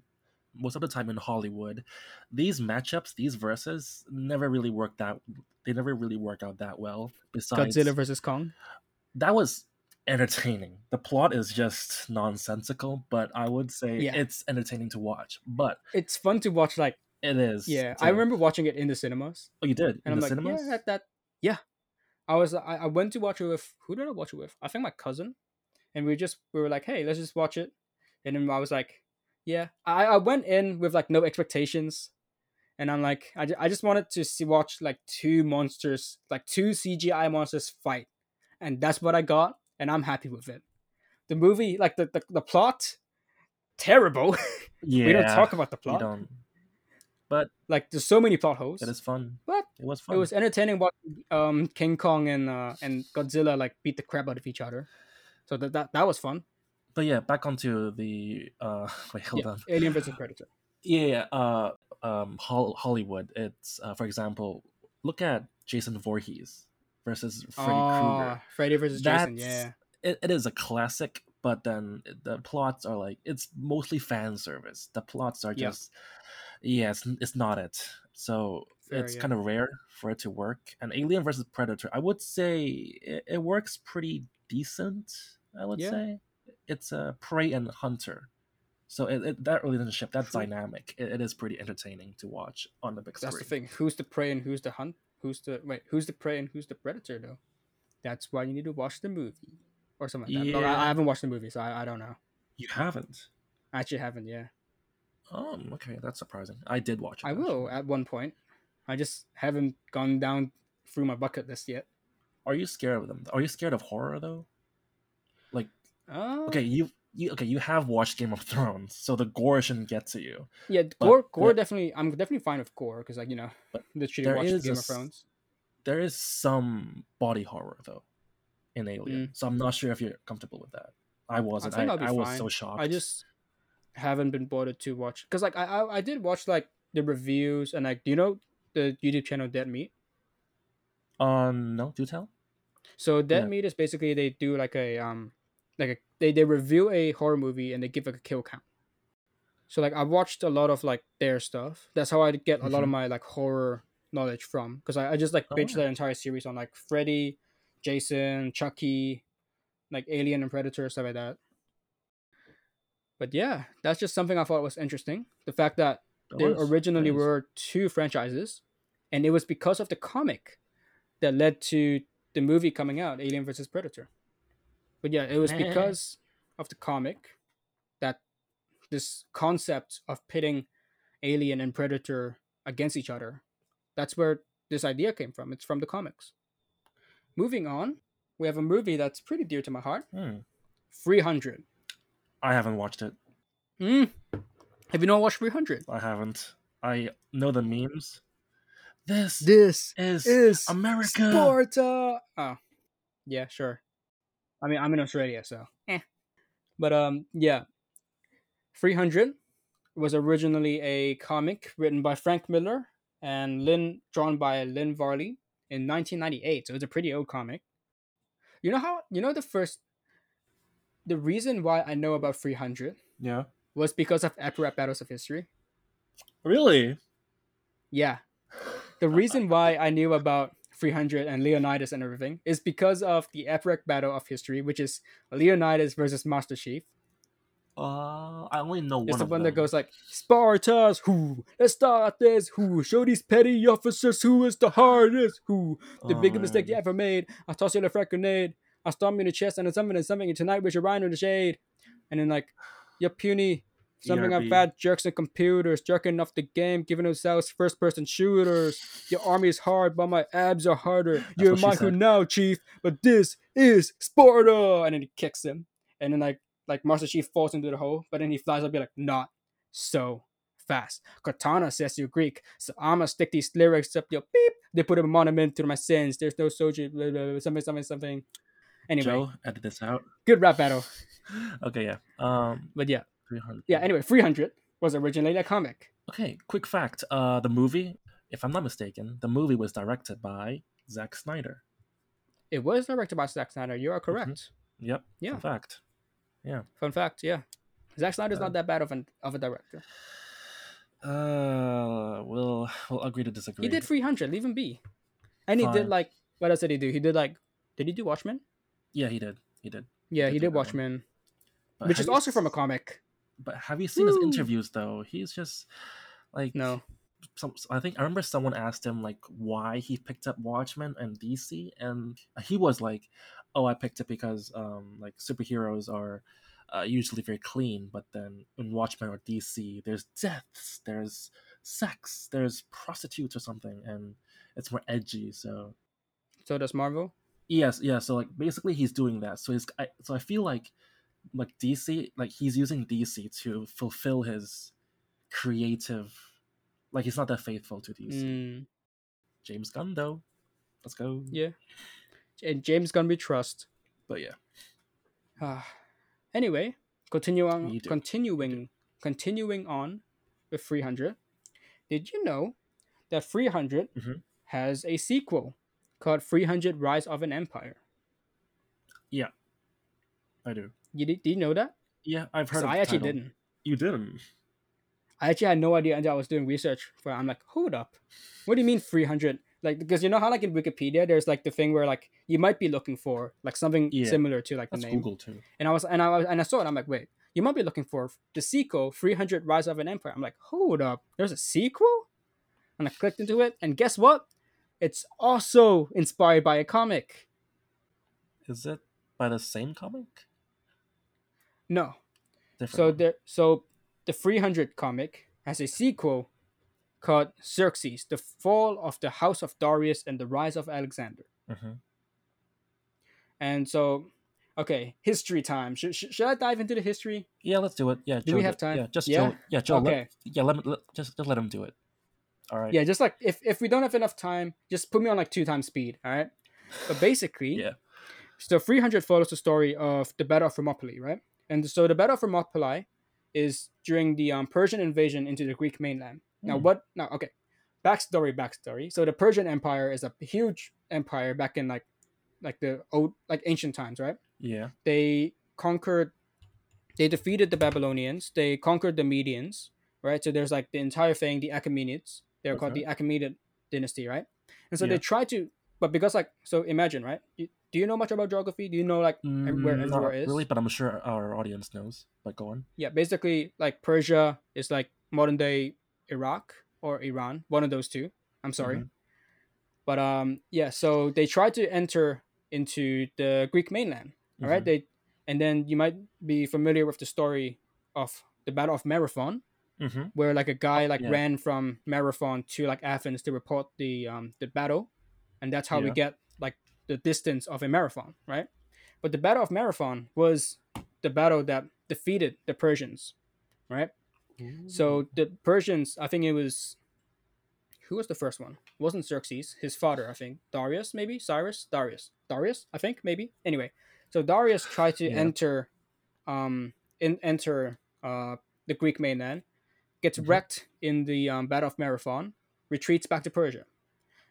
Most of the time in Hollywood, these matchups, these verses, never really worked out. They never really work out that well. Besides, Godzilla versus Kong. that was entertaining. The plot is just nonsensical, but I would say Yeah. it's entertaining to watch. But It's fun to watch. Like, it is. yeah, to- I remember watching it in the cinemas, Oh, you did and in I'm the like, cinemas. yeah, that, that, yeah. I was, I, I went to watch it with who did I watch it with? I think my cousin, and we just we were like, hey, let's just watch it, and then I was like, yeah, I, I went in with like no expectations, and I'm like, I, I just wanted to see watch like two monsters, like two CGI monsters fight, and that's what I got, and I'm happy with it. The movie, like the the, the plot, terrible. yeah, [LAUGHS] we don't talk about the we plot. don't. But like there's so many plot holes. It is fun. But it was fun. It was entertaining watching um, King Kong and uh, and Godzilla like beat the crap out of each other. So that that, that was fun. But yeah, back onto the uh [LAUGHS] wait, hold Yeah, on. Alien versus Predator. Yeah, yeah, uh um Hol- Hollywood. It's uh, for example, look at Jason Voorhees versus Freddy Krueger. Oh, Freddy versus Jason. Yeah, It, it is a classic, but then the plots are like it's mostly fan service. The plots are Yeah. just yeah, it's, it's not it. So Fair, it's yeah. kind of rare for it to work. And Alien versus Predator, I would say it, it works pretty decent. I would Yeah. say it's a prey and hunter. So it, it, that relationship, that True. dynamic, it, it is pretty entertaining to watch on the big screen. that's the thing. Who's the prey and who's the hunt? Who's the wait? Who's the prey and who's the predator though? That's why you need to watch the movie or something like that. Look, I, Yeah. I haven't watched the movie, so I, I don't know. You haven't? I actually haven't. Yeah, Oh, okay, that's surprising. I did watch it. I will at one point. I just haven't gone down through my bucket list yet. Are you scared of them? Are you scared of horror though? Like, Uh, okay, you you okay, you have watched Game of Thrones, so the gore shouldn't get to you. Yeah, But gore. Gore definitely. I'm definitely fine with gore because, like you know, literally there watched is Game a of Thrones. There is some body horror though in Alien, Mm. so I'm not sure if you're comfortable with that. I wasn't. I, be I was so shocked. I just haven't been bothered to watch because like I, I I did watch like the reviews and like do you know the YouTube channel Dead Meat? um no, do tell. So Dead Yeah. Meat is basically they do like a um like a they, they review a horror movie and they give like a kill count. So like I watched a lot of like their stuff. That's how I get a lot of Mhm. my like horror knowledge from because I, I just like Oh, bitched wow. their entire series on like Freddy, Jason, Chucky, like Alien and Predator stuff like that. But yeah, that's just something I thought was interesting. The fact that That there was- originally that were two franchises, and it was because of the comic that led to the movie coming out, Alien vs Predator. But yeah, it was Eh. because of the comic that this concept of pitting Alien and Predator against each other, that's where this idea came from. It's from the comics. Moving on, we have a movie that's pretty dear to my heart, Hmm. 300. I haven't watched it. Mm. Have you not watched 300? I haven't. I know the memes. This This is, is America. Sparta. Oh, yeah, sure. I mean, I'm in Australia, so eh. But um, yeah, 300 was originally a comic written by Frank Miller and Lynn, drawn by Lynn Varley in 1998. So it's a pretty old comic. You know how you know the first. The reason why I know about 300 Yeah. was because of Epic Battles of History. Really? Yeah. The reason why I knew about 300 and Leonidas and everything is because of the epic battle of history, which is Leonidas versus Master Chief. Uh, I only know one It's the one them. that goes like, Spartans, who? Let's start this, who? Show these petty officers who is the hardest, who? The Oh, biggest mistake you ever made. I toss you the frag grenade. I stomp you in the chest and then something and something and tonight with your rhino in the shade. And then like, you're puny. Something ERB. of jerks and computers, jerking off the game, giving themselves first person shooters. Your army is hard, but my abs are harder. You're what she Michael said. now, Chief, but this is Sparta. And then he kicks him. And then like like Master Chief falls into the hole, but then he flies up be like, not so fast. Cortana says you're Greek, so I'ma stick these lyrics up your beep. They put a monument to my sins. There's no soldier, blah, blah, blah, something, something, something. Anyway, Joe, edit this out. good rap battle. [LAUGHS] Okay, yeah. Um, But yeah, 300. yeah. Anyway, 300 was originally a comic. Okay, quick fact. Uh, the movie, if I'm not mistaken, the movie was directed by Zack Snyder. It was directed by Zack Snyder. You are correct. Yep. Yeah. Fun fact. Yeah. Fun fact, yeah. Zack Snyder's Uh, not that bad of an of a director. Uh, we'll we'll agree to disagree. He did 300. Leave him be. And he did like what else did he do? He did like did he do Watchmen? Yeah, he did. He did. Yeah, did he did. Watchmen, which is also from a comic. But have you seen his interviews though? He's just like No. Some, I think I remember someone asked him like why he picked up Watchmen and DC, and he was like, "Oh, I picked it because um like superheroes are uh, usually very clean, but then in Watchmen or DC, there's deaths, there's sex, there's prostitutes or something, and it's more edgy. So So does Marvel. yes, yeah. So like basically, he's doing that. So he's I, so I feel like like DC, like he's using DC to fulfill his creative. Like he's not that faithful to DC. Mm, James Gunn though, let's go. yeah. And James Gunn we trust. But yeah, Ah. anyway, continue on, continuing, continuing on with 300. Did you know that 300 Mhm. has a sequel called 300 Rise of an Empire? Yeah, I do. You did, did you know that? Yeah, I've heard. of I actually title. didn't. You didn't. I actually had no idea until I was doing research for. I'm like, hold up. What do you mean 300? Like, because you know how, like, in Wikipedia, there's like the thing where, like, you might be looking for, like, something Yeah. similar to, like, the name. Google too. And I was, and I was, and I saw it. I'm like, wait, you might be looking for the sequel, 300 Rise of an Empire. I'm like, hold up. There's a sequel? And I clicked into it. And guess what? It's also inspired by a comic. Is it by the same comic? No. Different. So one. there, so the 300 comic has a sequel called Xerxes: The Fall of the House of Darius and the Rise of Alexander. Mhm. And so, okay, history time. Should, should, should I dive into the history? Yeah, let's do it. Yeah, Do Joe, we have time? Yeah, just Yeah? Joe. Yeah, Joe. let- Okay. yeah, let me let, just just let him do it. All right. Yeah, just like if if we don't have enough time, just put me on like two times speed. All right. But basically, [LAUGHS] Yeah. so 300 follows the story of the Battle of Thermopylae, right? And so the Battle of Thermopylae is during the um, Persian invasion into the Greek mainland. Now, Hmm. what? Now, okay, backstory, backstory. So the Persian Empire is a huge empire back in like, like the old, like ancient times, right? Yeah. They conquered, they defeated the Babylonians. They conquered the Medians, right? So there's like the entire thing, the Achaemenids. They're called the Achaemenid dynasty, right? And so Yeah. they try to, but because like, so imagine, right? Do you know much about geography? Do you know like ev- where Mm, everywhere is? really, but I'm sure our audience knows. But go on. Yeah, basically like Persia is like modern day Iraq or Iran, one of those two. I'm sorry. Mhm. But um yeah, so they tried to enter into the Greek mainland. All right, Mhm. they and then you might be familiar with the story of the Battle of Marathon, Mhm. where like a guy like yeah. ran from Marathon to like Athens to report the um the battle, and that's how we get the distance of a marathon, right? But the Battle of Marathon was the battle that defeated the Persians, right? So the Persians, I think it was who was the first one? It wasn't Xerxes, his father, I think. Darius, maybe? Cyrus? Darius. Darius, I think, maybe. Anyway, so Darius tried to Yeah. enter um in, enter uh the Greek mainland, gets Mhm. wrecked in the um, Battle of Marathon, retreats back to Persia.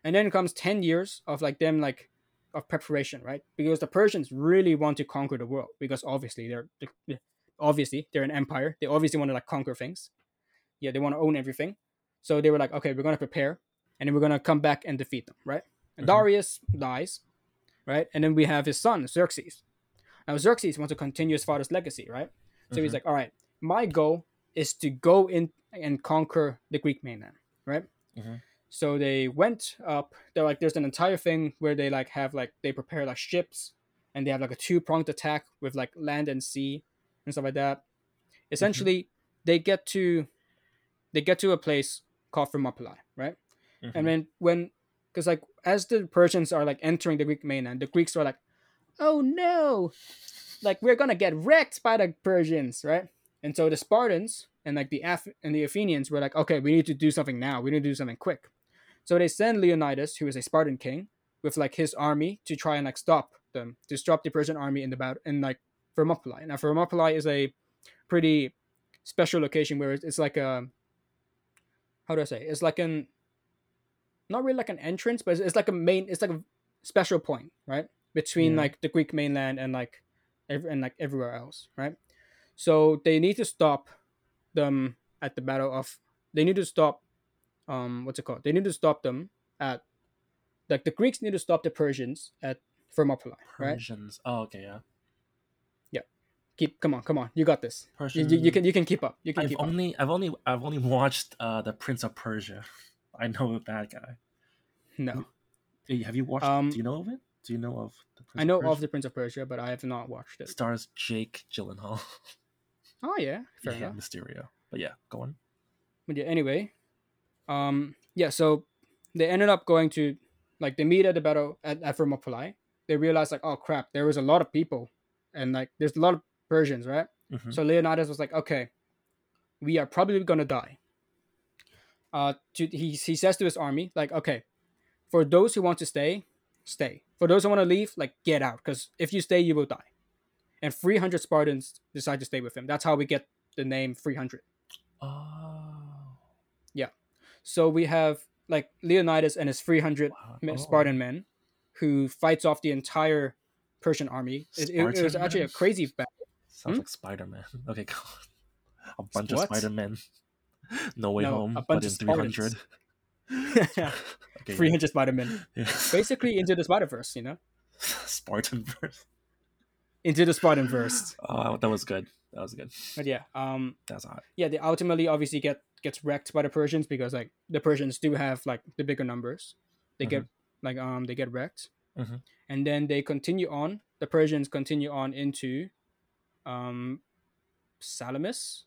And then comes 10 years of like them like of preparation, right? Because the Persians really want to conquer the world because obviously they're they- obviously they're an empire. They obviously want to like conquer things. Yeah, they want to own everything. So they were like, okay, we're gonna prepare, and then we're gonna come back and defeat them, right? And Mhm. Darius dies, right? And then we have his son Xerxes. Now Xerxes wants to continue his father's legacy, right? So he's Mhm. like, all right, my goal is to go in and conquer the Greek mainland, right? Mhm. So they went up. They're like, there's an entire thing where they like have like they prepare like ships, and they have like a two pronged attack with like land and sea and stuff like that. Essentially, they get to they get to a place called Thermopylae, right? Mhm. And then when, because like as the Persians are like entering the Greek mainland, the Greeks are like, "Oh no, like we're gonna get wrecked by the Persians," right? And so the Spartans and like the Af- and the Athenians were like, "Okay, we need to do something now. We need to do something quick." So they send Leonidas, who is a Spartan king, with like his army to try and like stop them, to stop the Persian army in the battle in like Thermopylae. Now Thermopylae is a pretty special location where it's, it's like a how do I say? It's like an not really like an entrance, but it's, it's like a main. It's like a special point, right, between Yeah. like the Greek mainland and like ev- and like everywhere else, right? So they need to stop them at the battle of. They need to stop. Um, what's it called? They need to stop them at. Like the Greeks need to stop the Persians at Thermopylae, right? Persians. Oh, okay, yeah. Yeah. Keep, come on, come on, you got this. You, Persian. you, you can, you can keep up. You can I've keep up. only, I've only, I've only watched uh, the Prince of Persia. [LAUGHS] I know that guy. No, Have you watched? Um, do you know of it? Do you know of the Prince I know Persia? of the Prince of Persia, but I have not watched it. stars Jake Gyllenhaal. [LAUGHS] Oh yeah, fair yeah, enough. Mysterio. But yeah, go on. but yeah, anyway, um, yeah, so they ended up going to, like, they meet at the battle at, Thermopylae. They realized, like, oh crap, there was a lot of people, and like, there's a lot of Persians, right? Mhm. So Leonidas was like, okay, we are probably gonna die. Uh, to he he says to his army, like, okay, for those who want to stay, stay. For those who want to leave, like, get out, because if you stay, you will die. And 300 Spartans decide to stay with him. That's how we get the name 300. Oh. So we have like Leonidas and his 300 Wow. Oh. Spartan men who fights off the entire Persian army. It, it- it was actually a crazy battle. Sounds Hmm? like Spider Man. [LAUGHS] Okay, go on. A bunch What? of Spider Men. [LAUGHS] No way No, home. a bunch but in of 300. [LAUGHS] yeah, Okay, 300 Spider Men. Yeah. Basically into the Spider Verse, you know? Spartan verse. Into the Spartan Verse. Oh, that was good. That was good. But yeah, um, That's hot. yeah, they ultimately obviously get gets wrecked by the Persians because like the Persians do have like the bigger numbers. They get like um they get wrecked, Mhm. and then they continue on. The Persians continue on into um Salamis,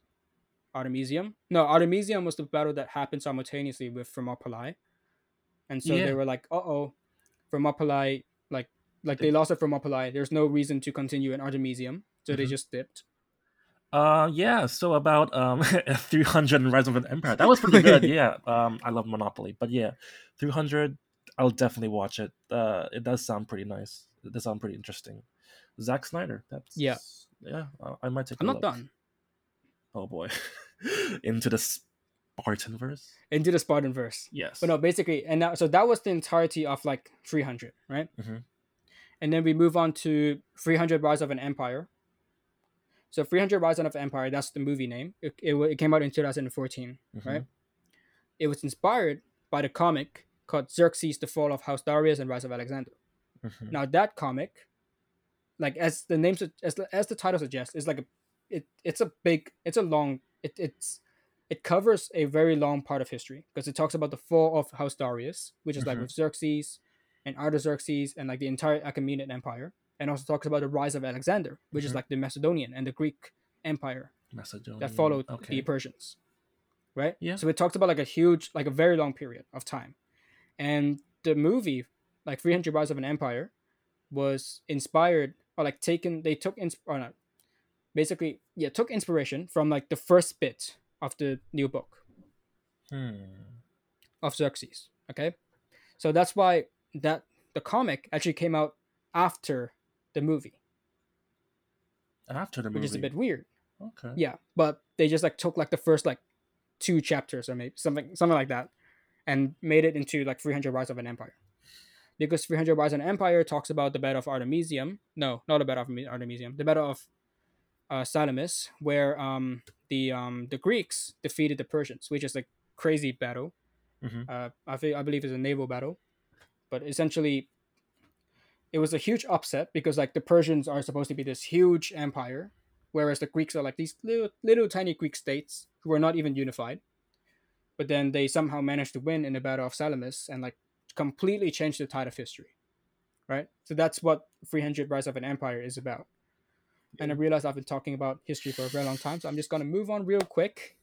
Artemisium. No, Artemisium was the battle that happened simultaneously with Thermopylae, and so Yeah. they were like, "Uh oh, Thermopylae like like they lost at Thermopylae. There's no reason to continue in Artemisium, so they Mhm. just dipped." Uh, yeah. So about um, [LAUGHS] 300 and Rise of an Empire. That was pretty good. [LAUGHS] yeah. Um, I love Monopoly, but yeah, 300. I'll definitely watch it. Uh, it does sound pretty nice. It does sound pretty interesting. Zack Snyder. That's Yeah. yeah. uh, I might take. I'm not look. done. Oh boy, [LAUGHS] into the Spartan verse. Into the Spartan verse. Yes. But no, basically, and now so that was the entirety of like 300, right? Mhm. And then we move on to 300 Rise of an Empire. So 300 Rise of Empire, that's the movie name. It, it, it came out in 2014, Mhm. right? It was inspired by the comic called Xerxes: The Fall of House Darius and Rise of Alexander. Mhm. Now that comic, like as the name as the, as the title suggests, is like a it it's a big it's a long it it's it covers a very long part of history because it talks about the fall of House Darius, which is like Mhm. with Xerxes and Artaxerxes and like the entire Achaemenid Empire, and also talks about the rise of Alexander, which is Mhm. like the Macedonian and the Greek Empire Macedonia. that followed Okay. the Persians. Right? Yeah. So it talks about like a huge, like a very long period of time. And the movie, like 300 Rise of an Empire, was inspired or like taken, they took, ins- or not, basically, yeah, took inspiration from like the first bit of the new book Hmm. of Xerxes. Okay. So that's why that the comic actually came out after the movie, After the which is a bit weird. Okay. Yeah, but they just like took like the first like two chapters or maybe something something like that, and made it into like 300 Rise of an Empire. Because 300 Rise of an Empire talks about the Battle of Artemisium. No, not the Battle of Artemisium. The Battle of uh, Salamis, where um the um the Greeks defeated the Persians, which is like crazy battle. Mhm. Uh, I think I believe it's a naval battle, but essentially, it was a huge upset because like the Persians are supposed to be this huge empire, whereas the Greeks are like these little little tiny Greek states who are not even unified. But then they somehow managed to win in the Battle of Salamis and like completely change the tide of history, right? So that's what 300 Rise of an Empire is about. And I realize I've been talking about history for a very long time, so I'm just gonna move on real quick.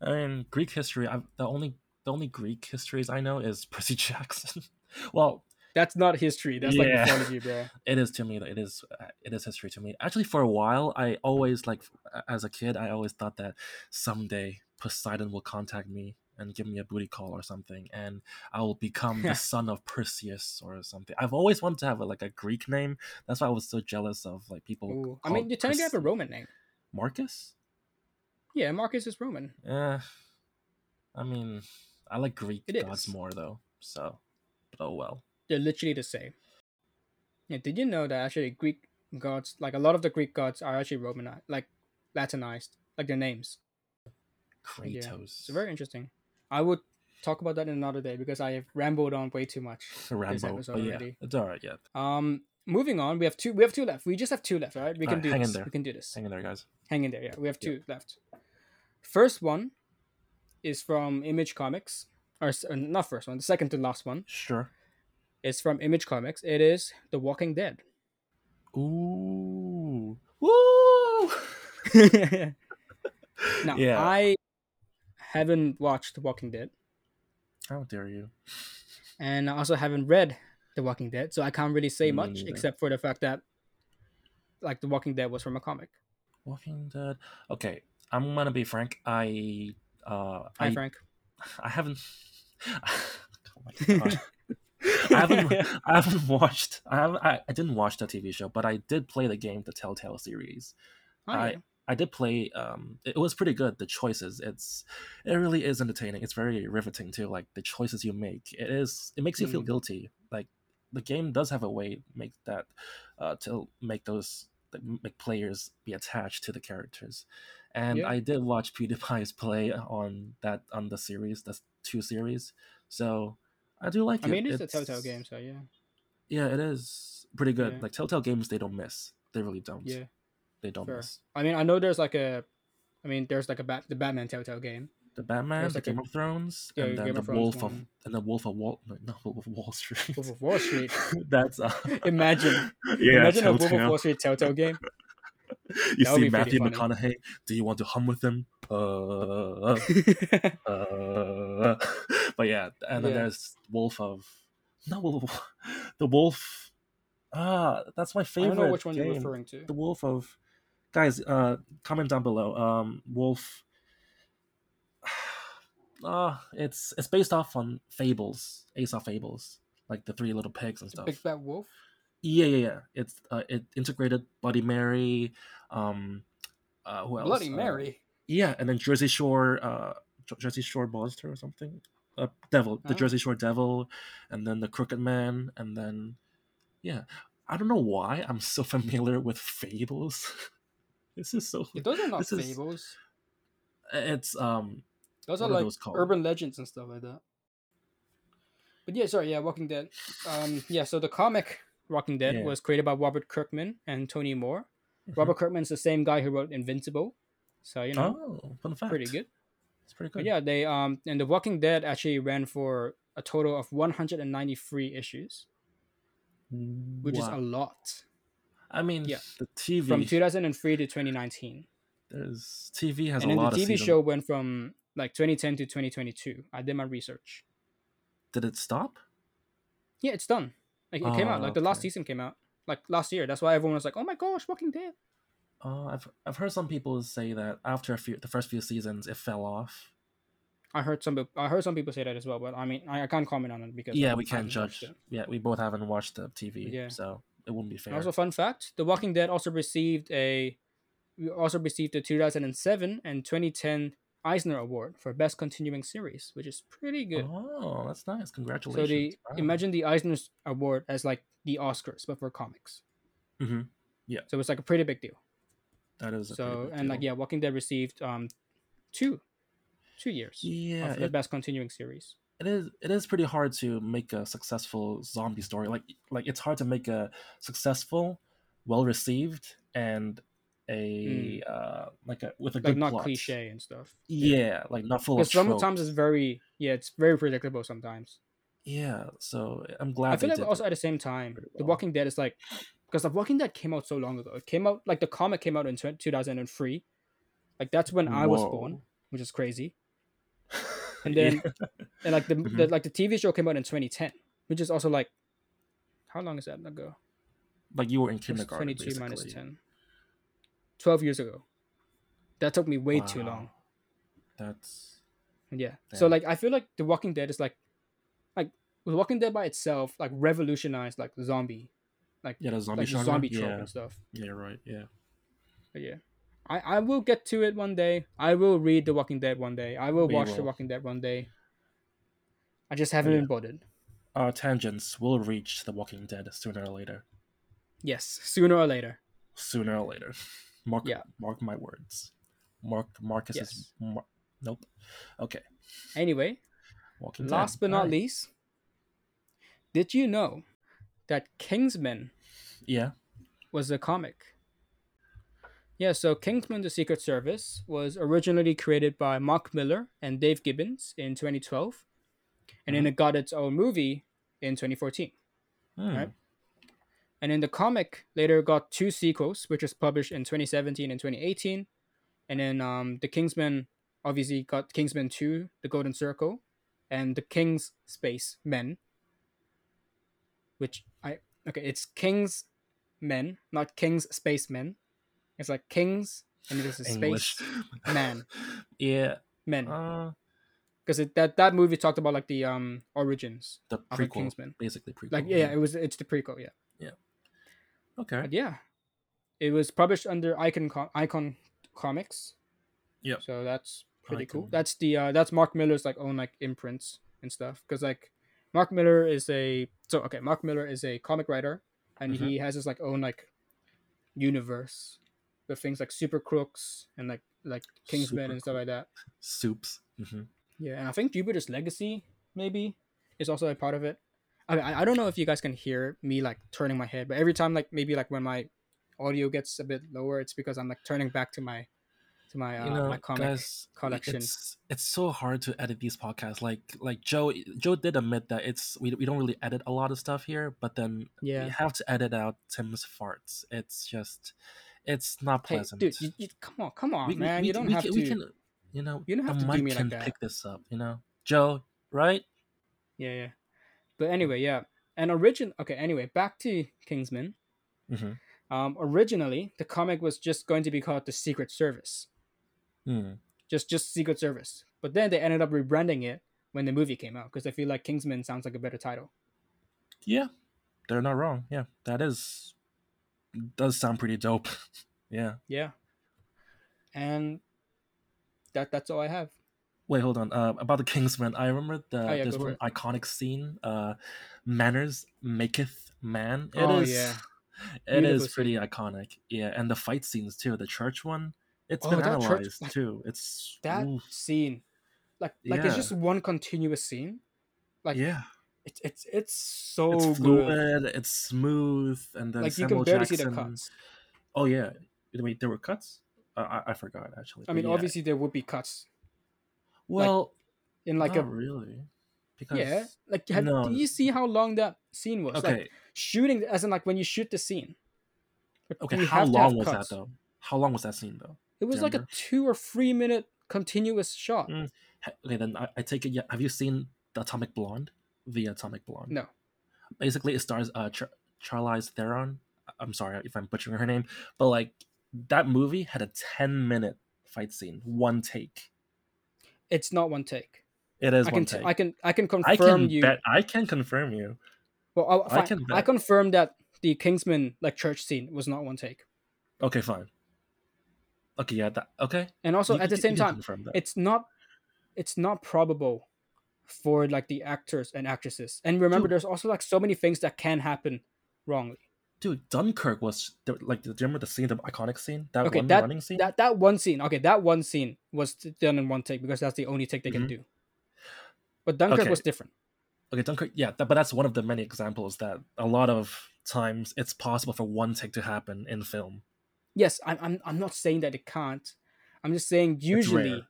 I mean, Greek history. I've, the only the only Greek histories I know is [LAUGHS] Percy Jackson. well, That's not history. That's like Yeah. mythology, bro. [LAUGHS] it is to me. It is it is history to me. Actually, for a while, I always like as a kid, I always thought that someday Poseidon will contact me and give me a booty call or something, and I will become the [LAUGHS] son of Perseus or something. I've always wanted to have a, like a Greek name. That's why I was so jealous of like people. I mean, you technically have a Roman name. Marcus. Yeah, Marcus is Roman. Yeah, I mean, I like Greek It gods is. more though. So, but oh well. They're literally the same. Yeah, did you know that actually Greek gods, like a lot of the Greek gods, are actually Romanized, like Latinized, like their names. Yeah, Kratos. It's very interesting. I would talk about that in another day because I have rambled on way too much. [LAUGHS] Rambo. episode But yeah, already. it's all right. Yeah, Um, moving on, we have two. We have two left. We just have two left, right? We can Alright, do hang in this. there. We can do this. hang in there, guys. Hang in there. Yeah, we have Yeah. two left. First one is from Image Comics, or s- uh, not first one. The second to last one Sure. Is from Image Comics. It is The Walking Dead. Ooh. Woo! [LAUGHS] now, Yeah. I haven't watched The Walking Dead, How dare you? and I also haven't read The Walking Dead, so I can't really say Me much neither. except for the fact that, like, The Walking Dead was from a comic. Walking Dead. Okay, I'm gonna be frank. I uh Hi, I Frank. [LAUGHS] I haven't. [LAUGHS] oh my god. [LAUGHS] I haven't. [LAUGHS] I haven't watched. I haven't. I, I didn't watch the TV show, but I did play the game, the Telltale series. Oh, I- yeah. I did play. Um, it, was pretty good. The choices. It's. It really is entertaining. It's very riveting too. Like the choices you make. It is. It makes you feel Mm. guilty. Like the game does have a way to make that. Uh, to make those make players be attached to the characters. And Yeah. I did watch [LAUGHS] PewDiePie's play on that on the series. That's two series. So I do like I it. I mean, it's, a Telltale game, so yeah. Yeah, it is pretty good. Yeah. Like Telltale games, they don't miss. They really don't. Yeah. They don't miss. I mean, I know there's like a, I mean, there's like a bat, the Batman Telltale game. The Batman, There's the like a- Game of Thrones, Yeah, and then Game the of Thrones Wolf of and the Wolf of Wall, no, not Wolf of Wall Street. Wolf of Wall Street. [LAUGHS] That's uh, [LAUGHS] Imagine, [LAUGHS] yeah, imagine a Wolf of Telltale. Wall Street Telltale game. [LAUGHS] You That see Matthew. McConaughey. Do you want to hum with him? Uh, uh. [LAUGHS] But yeah, and then Yeah. there's Wolf of no Wolf, [LAUGHS] the Wolf. Ah, that's my I favorite. don't know which one game. you're referring to. the wolf of guys uh comment down below um wolf uh [SIGHS] it's it's based off on fables aesop fables like the three little pigs and stuff Big Bad Wolf. Yeah, yeah, yeah. It's uh, it integrated Bloody Mary. Um, uh, who else? Bloody Uh, Mary. yeah, and then Jersey Shore, uh, Jersey Shore Monster or something. Uh, Devil, the Oh. Jersey Shore Devil, and then the Crooked Man, and then yeah, I don't know why I'm so [LAUGHS] familiar with Fables. [LAUGHS] this is so. Yeah, those are not this is- fables. It's um. Those are like those urban legends and stuff like that. But yeah, sorry, yeah, Walking Dead. Um, yeah, so the comic Walking Dead Yeah. was created by Robert Kirkman and Tony Moore. mhm. Robert Kirkman's the same guy who wrote Invincible, so you know, Oh, fun fact. pretty good. It's pretty But good. yeah, they um and the Walking Dead actually ran for a total of 193 issues, which is a lot I mean, yeah. the TV from 2003 to 2019. there's TV has and a the lot of TV seasons. show went from like 2010 to 2022. I did my research. Did it stop? Yeah, it's done. Like it came out. Oh, Like the last season came out like last year. That's why everyone was like, "Oh my gosh, Walking Dead." Uh, I've I've heard some people say that after a few the first few seasons it fell off. I heard some. I heard some people say that as well, but I mean, I, I can't comment on it because yeah, we can't judge. Yeah, we both haven't watched the TV, Yeah. so it wouldn't be fair. Also, fun fact: The Walking Dead also received a, we also received the 2007 and 2010 Eisner Award for Best Continuing Series, which is pretty good. Oh, that's nice. Congratulations. So the Wow. imagine the Eisner Award as like the Oscars, but for comics. Mm Mhm. Yeah. So it's like a pretty big deal. that is a So and like yeah, Walking Dead received um two, two years yeah, of the it, Best Continuing Series. it is it is pretty hard to make a successful zombie story. Like like it's hard to make a successful, well received, and a uh like a with a Mm. Like not plot. cliche and stuff. Yeah, like not full of sometimes it's very yeah, it's very predictable sometimes. Yeah, so I'm glad. I feel like also at the same time, pretty The. Walking Dead is like because The Walking Dead came out so long ago. It came out like the comic came out in 2003. Like that's when I was born, which is crazy. [LAUGHS] And then and like the, [LAUGHS] the Mhm. like the TV show came out in 2010, which is also like how long is that ago? like you were in kindergarten. 22 10. 12 years ago. That took me way too long. That's Yeah. So like I feel like The Walking Dead is like like The Walking Dead by itself like revolutionized like zombie like yeah, the zombie like the genre. zombie trope yeah, and stuff. yeah, right. Yeah, But yeah. I, I will get to it one day. I will read The Walking Dead one day. I will We watch The. Walking Dead one day. I just haven't yeah. been bothered. our tangents will reach The Walking Dead sooner or later. Yes, sooner or later. Sooner or later. Mark, Yeah. mark my words. Mark Marcus Yes. is. Mar- nope. Okay. Anyway, Walking last but not Alright. least, did you know that Kingsman Yeah. was a comic. Yeah, so Kingsman the Secret Service was originally created by Mark Millar and Dave Gibbons in 2012, and then Mhm. it got its own movie in 2014. Hmm. Right. And then the comic later got two sequels, which was published in 2017 and 2018. And then um, the Kingsman obviously got Kingsman 2, The Golden Circle, and The King's Space Men. Which I okay, it's King's Men, not King's Space Men. It's like Kings and it is a English. space man. [LAUGHS] yeah. men. Uh, Because that that movie talked about like the um origins the of a. Kingsman. Basically prequel. Like yeah, it was it's the prequel, yeah. yeah. Okay. But yeah, it was published under Icon Com- Icon Comics. Yeah. So that's pretty cool. That's the uh, that's Mark Millar's like own like imprints and stuff. Because like Mark Millar is a so okay, Mark Millar is a comic writer, and Mhm. he has his like own like universe with things like Super Crooks and like like Kingsman Super and stuff like that. Soups. hmm Yeah, and I think Jupiter's Legacy maybe is also a part of it. I I I don't know if you guys can hear me like turning my head, but every time like maybe like when my audio gets a bit lower, it's because I'm like turning back to my to my uh, you know, my comic guys, collection. It's it's so hard to edit these podcasts. Like like Joe Joe did admit that it's we, we don't really edit a lot of stuff here, but then we Yeah. have to edit out Tim's farts. It's just it's not Hey, pleasant. dude, you, you, come on, come on, we, man. we, you don't we have can, to. we can you know you don't have the to do mic me like can that. pick this up. You know, Joe, right? Yeah, yeah. But anyway, yeah. And origin. Okay. Anyway, back to Kingsman. Mm-hmm. Um, originally, the comic was just going to be called the Secret Service. Hmm. just just Secret Service. But then they ended up rebranding it when the movie came out because I feel like Kingsman sounds like a better title. Yeah, they're not wrong. Yeah, that is does sound pretty dope. [LAUGHS] yeah. Yeah. And that that's all I have. Wait, hold on. Uh, about the Kingsman, I remember the Oh, yeah, there's one iconic scene. Uh, manners maketh man. It is. Oh, yeah. It is Beautiful pretty iconic. Yeah, and the fight scenes too. The church one. It's Oh, been church- analyzed like, too. It's That oof, scene. Like like it's just one continuous scene. Like yeah. it's it's it's so It's good. It's smooth, and then Like you can barely Jackson. see the cuts. Oh yeah. Wait, there were cuts. Uh, I I forgot actually. I mean, yeah. obviously there would be cuts Well, in like a really. Because yeah. Like have, No. do you see how long that scene was? okay, Like shooting as in like when you shoot the scene. Okay. How have to have long was cuts. that though? How long was that scene though? It was like a two or three minute continuous shot. Mm. Okay, then I, I take it. Yeah, have you seen the Atomic Blonde? The Atomic Blonde. No. Basically, it stars uh Char- Charlize Theron. I'm sorry if I'm butchering her name, but like that movie had a 10 minute fight scene, one take. It's not one take. It is I one can take. I can I can confirm I can you. bet. I can confirm you. Well, I fine. can I confirm that the Kingsman like church scene was not one take. Okay, fine. Okay, yeah, that okay. And also You- at the you- same you time, it's not it's not probable for like the actors and actresses. And remember, Dude. there's also like so many things that can happen wrongly. Dude, Dunkirk was like. Do you remember the scene, the iconic scene, that Okay, one that running scene? that that one scene. Okay, that one scene was done in one take because that's the only take they can Mhm. do. But Dunkirk Okay. was different. okay, Dunkirk. Yeah, that, but that's one of the many examples that a lot of times it's possible for one take to happen in film. Yes, I'm I'm I'm not saying that it can't. I'm just saying usually rare.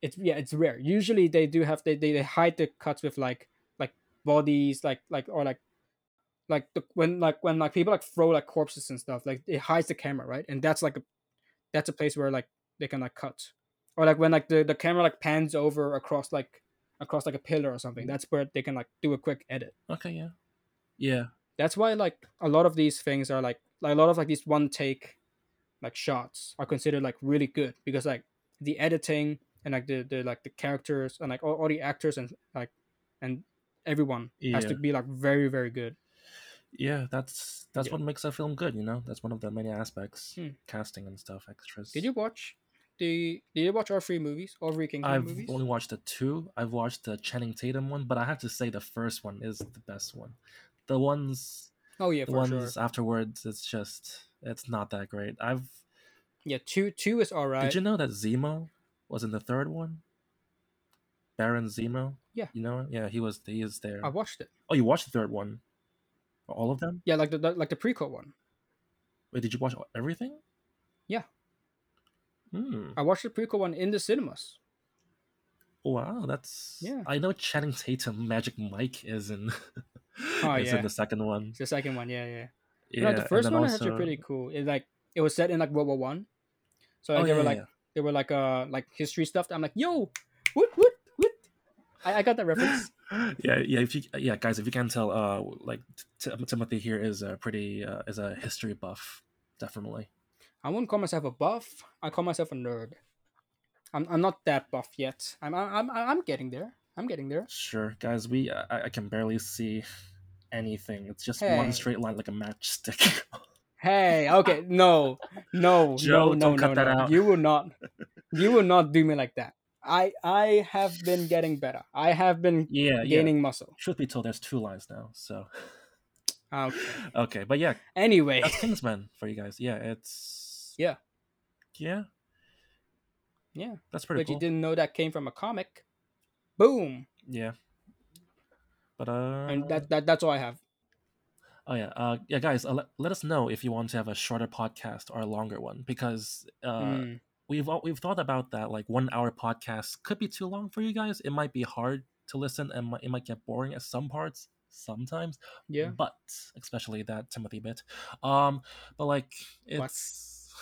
it's yeah, it's rare. Usually they do have they, they, they hide the cuts with like like bodies like like or like like the when like when like people like throw like corpses and stuff, like it hides the camera, right? And that's like a that's a place where like they can like cut. Or like when like the, the camera like pans over across like across like a pillar or something. That's where they can like do a quick edit. Okay, yeah, yeah, That's why like a lot of these things are like like a lot of like these one take like shots are considered like really good because like the editing and like the, the like the characters and like all, all the actors and like and everyone has to be like very very good. Yeah. That's that's Yeah. what makes a film good. You know, that's one of the many aspects, Hmm. casting and stuff, extras. Did you watch the did you watch all three movies? All three Kingsman I've movies? only watched the two. I've watched the Channing Tatum one, but I have to say the first one is the best one. The ones, Oh yeah, the for ones sure. afterwards, it's just it's not that great. I've Yeah, two two is alright. did you know that Zemo was in the third one? Baron Zemo. Yeah. you know, yeah, he was. He is there. I watched it. Oh, you watched the third one? All of them? Yeah, like the, the like the prequel one. Wait, did you watch everything? Yeah. Hmm. I watched the prequel one in the cinemas. Wow, that's Yeah. I know Channing Tatum, Magic Mike is in. Oh, [LAUGHS] is yeah. in the second one. It's the second one, yeah, yeah. Yeah, no, the first one is actually pretty cool. It like it was set in like World War One, so like, Oh, they yeah, were like they were like uh like history stuff. I'm like, yo, what what what? I, I got that reference. [LAUGHS] yeah, yeah. If you, yeah, guys, if you can tell, uh, like T- Timothy here is a pretty uh, is a history buff, definitely. I wouldn't call myself a buff. I call myself a nerd. I'm, I'm not that buff yet. I'm I'm I'm, I'm getting there. I'm getting there. Sure, guys, we I, I can barely see anything. It's just Hey. one straight line like a matchstick. [LAUGHS] Hey, okay, no, no, Joe, no, no, don't no, cut that no. out. You will not, you will not do me like that. I I have been getting better. I have been yeah, yeah. gaining muscle. Truth be told, there's two lines now. So Okay. [LAUGHS] okay, but yeah, Anyway, that's [LAUGHS] Kingsman for you guys. Yeah, it's Yeah. yeah, yeah. that's pretty but cool. you didn't know that came from a comic. Boom, Yeah, but uh, and that, that that's all I have. Oh yeah, uh, yeah, guys. Uh, let, let us know if you want to have a shorter podcast or a longer one because uh, Mm, we've we've thought about that. Like one hour podcast could be too long for you guys. It might be hard to listen and it might get boring at some parts sometimes. yeah. but especially that Timothy bit. Um, but like What? it's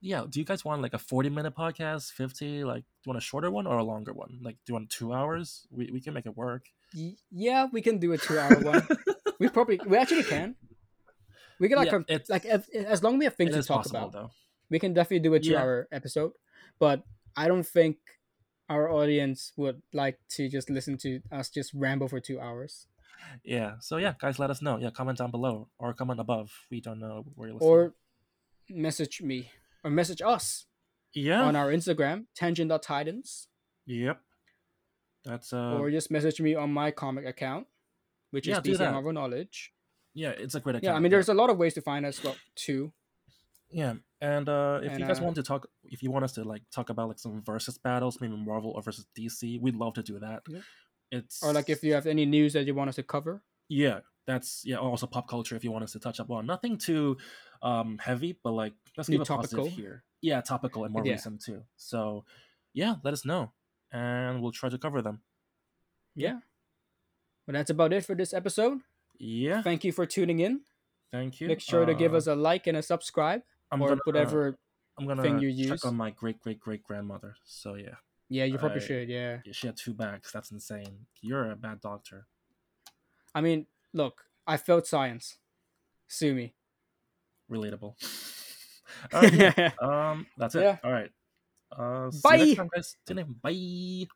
yeah. Do you guys want like a forty minute podcast, fifty? Like, do you want a shorter one or a longer one? Like, do you want two hours? We we can make it work. Yeah, we can do a two-hour one. [LAUGHS] we probably we actually can. We can like Yeah, it's- like as, as long as we have things to talk possible about, though. We can definitely do a Yeah. two-hour episode. But I don't think our audience would like to just listen to us just ramble for two hours. yeah. So yeah, guys, let us know. Yeah, comment down below or comment above. We don't know where you're listening. or message me or message us yeah. on our Instagram, tangent.titans, Yep. That's uh. or just message me on my comic account, which Yeah, is DC. Marvel Knowledge. yeah, it's a great account. Yeah, I mean, there's a lot of ways to find us. Well, too. Yeah, and uh, if And, you guys uh, want to talk, if you want us to like talk about like some versus battles, maybe Marvel or versus DC, we'd love to do that. Yeah. It's Or like if you have any news that you want us to cover. yeah, that's yeah. Also pop culture if you want us to touch up on nothing too um heavy, but like let's keep it positive topical. here. Yeah, topical and more Yeah. recent too. So yeah, let us know, and we'll try to cover them. Yeah. But that's about it for this episode. Yeah, Thank you for tuning in. thank you. Make sure to give Uh, us a like and a subscribe I'm or gonna, whatever. I'm gonna thing you check use. on my great great great grandmother. So yeah, Yeah, you probably I- should. Yeah. She had two bags. That's insane. You're a bad doctor. I mean, look, I failed science. Sue me. Relatable. [LAUGHS] [LAUGHS] Yeah. Um, that's it. Yeah. All right. Uh, see you Bye. next time, guys. Bye.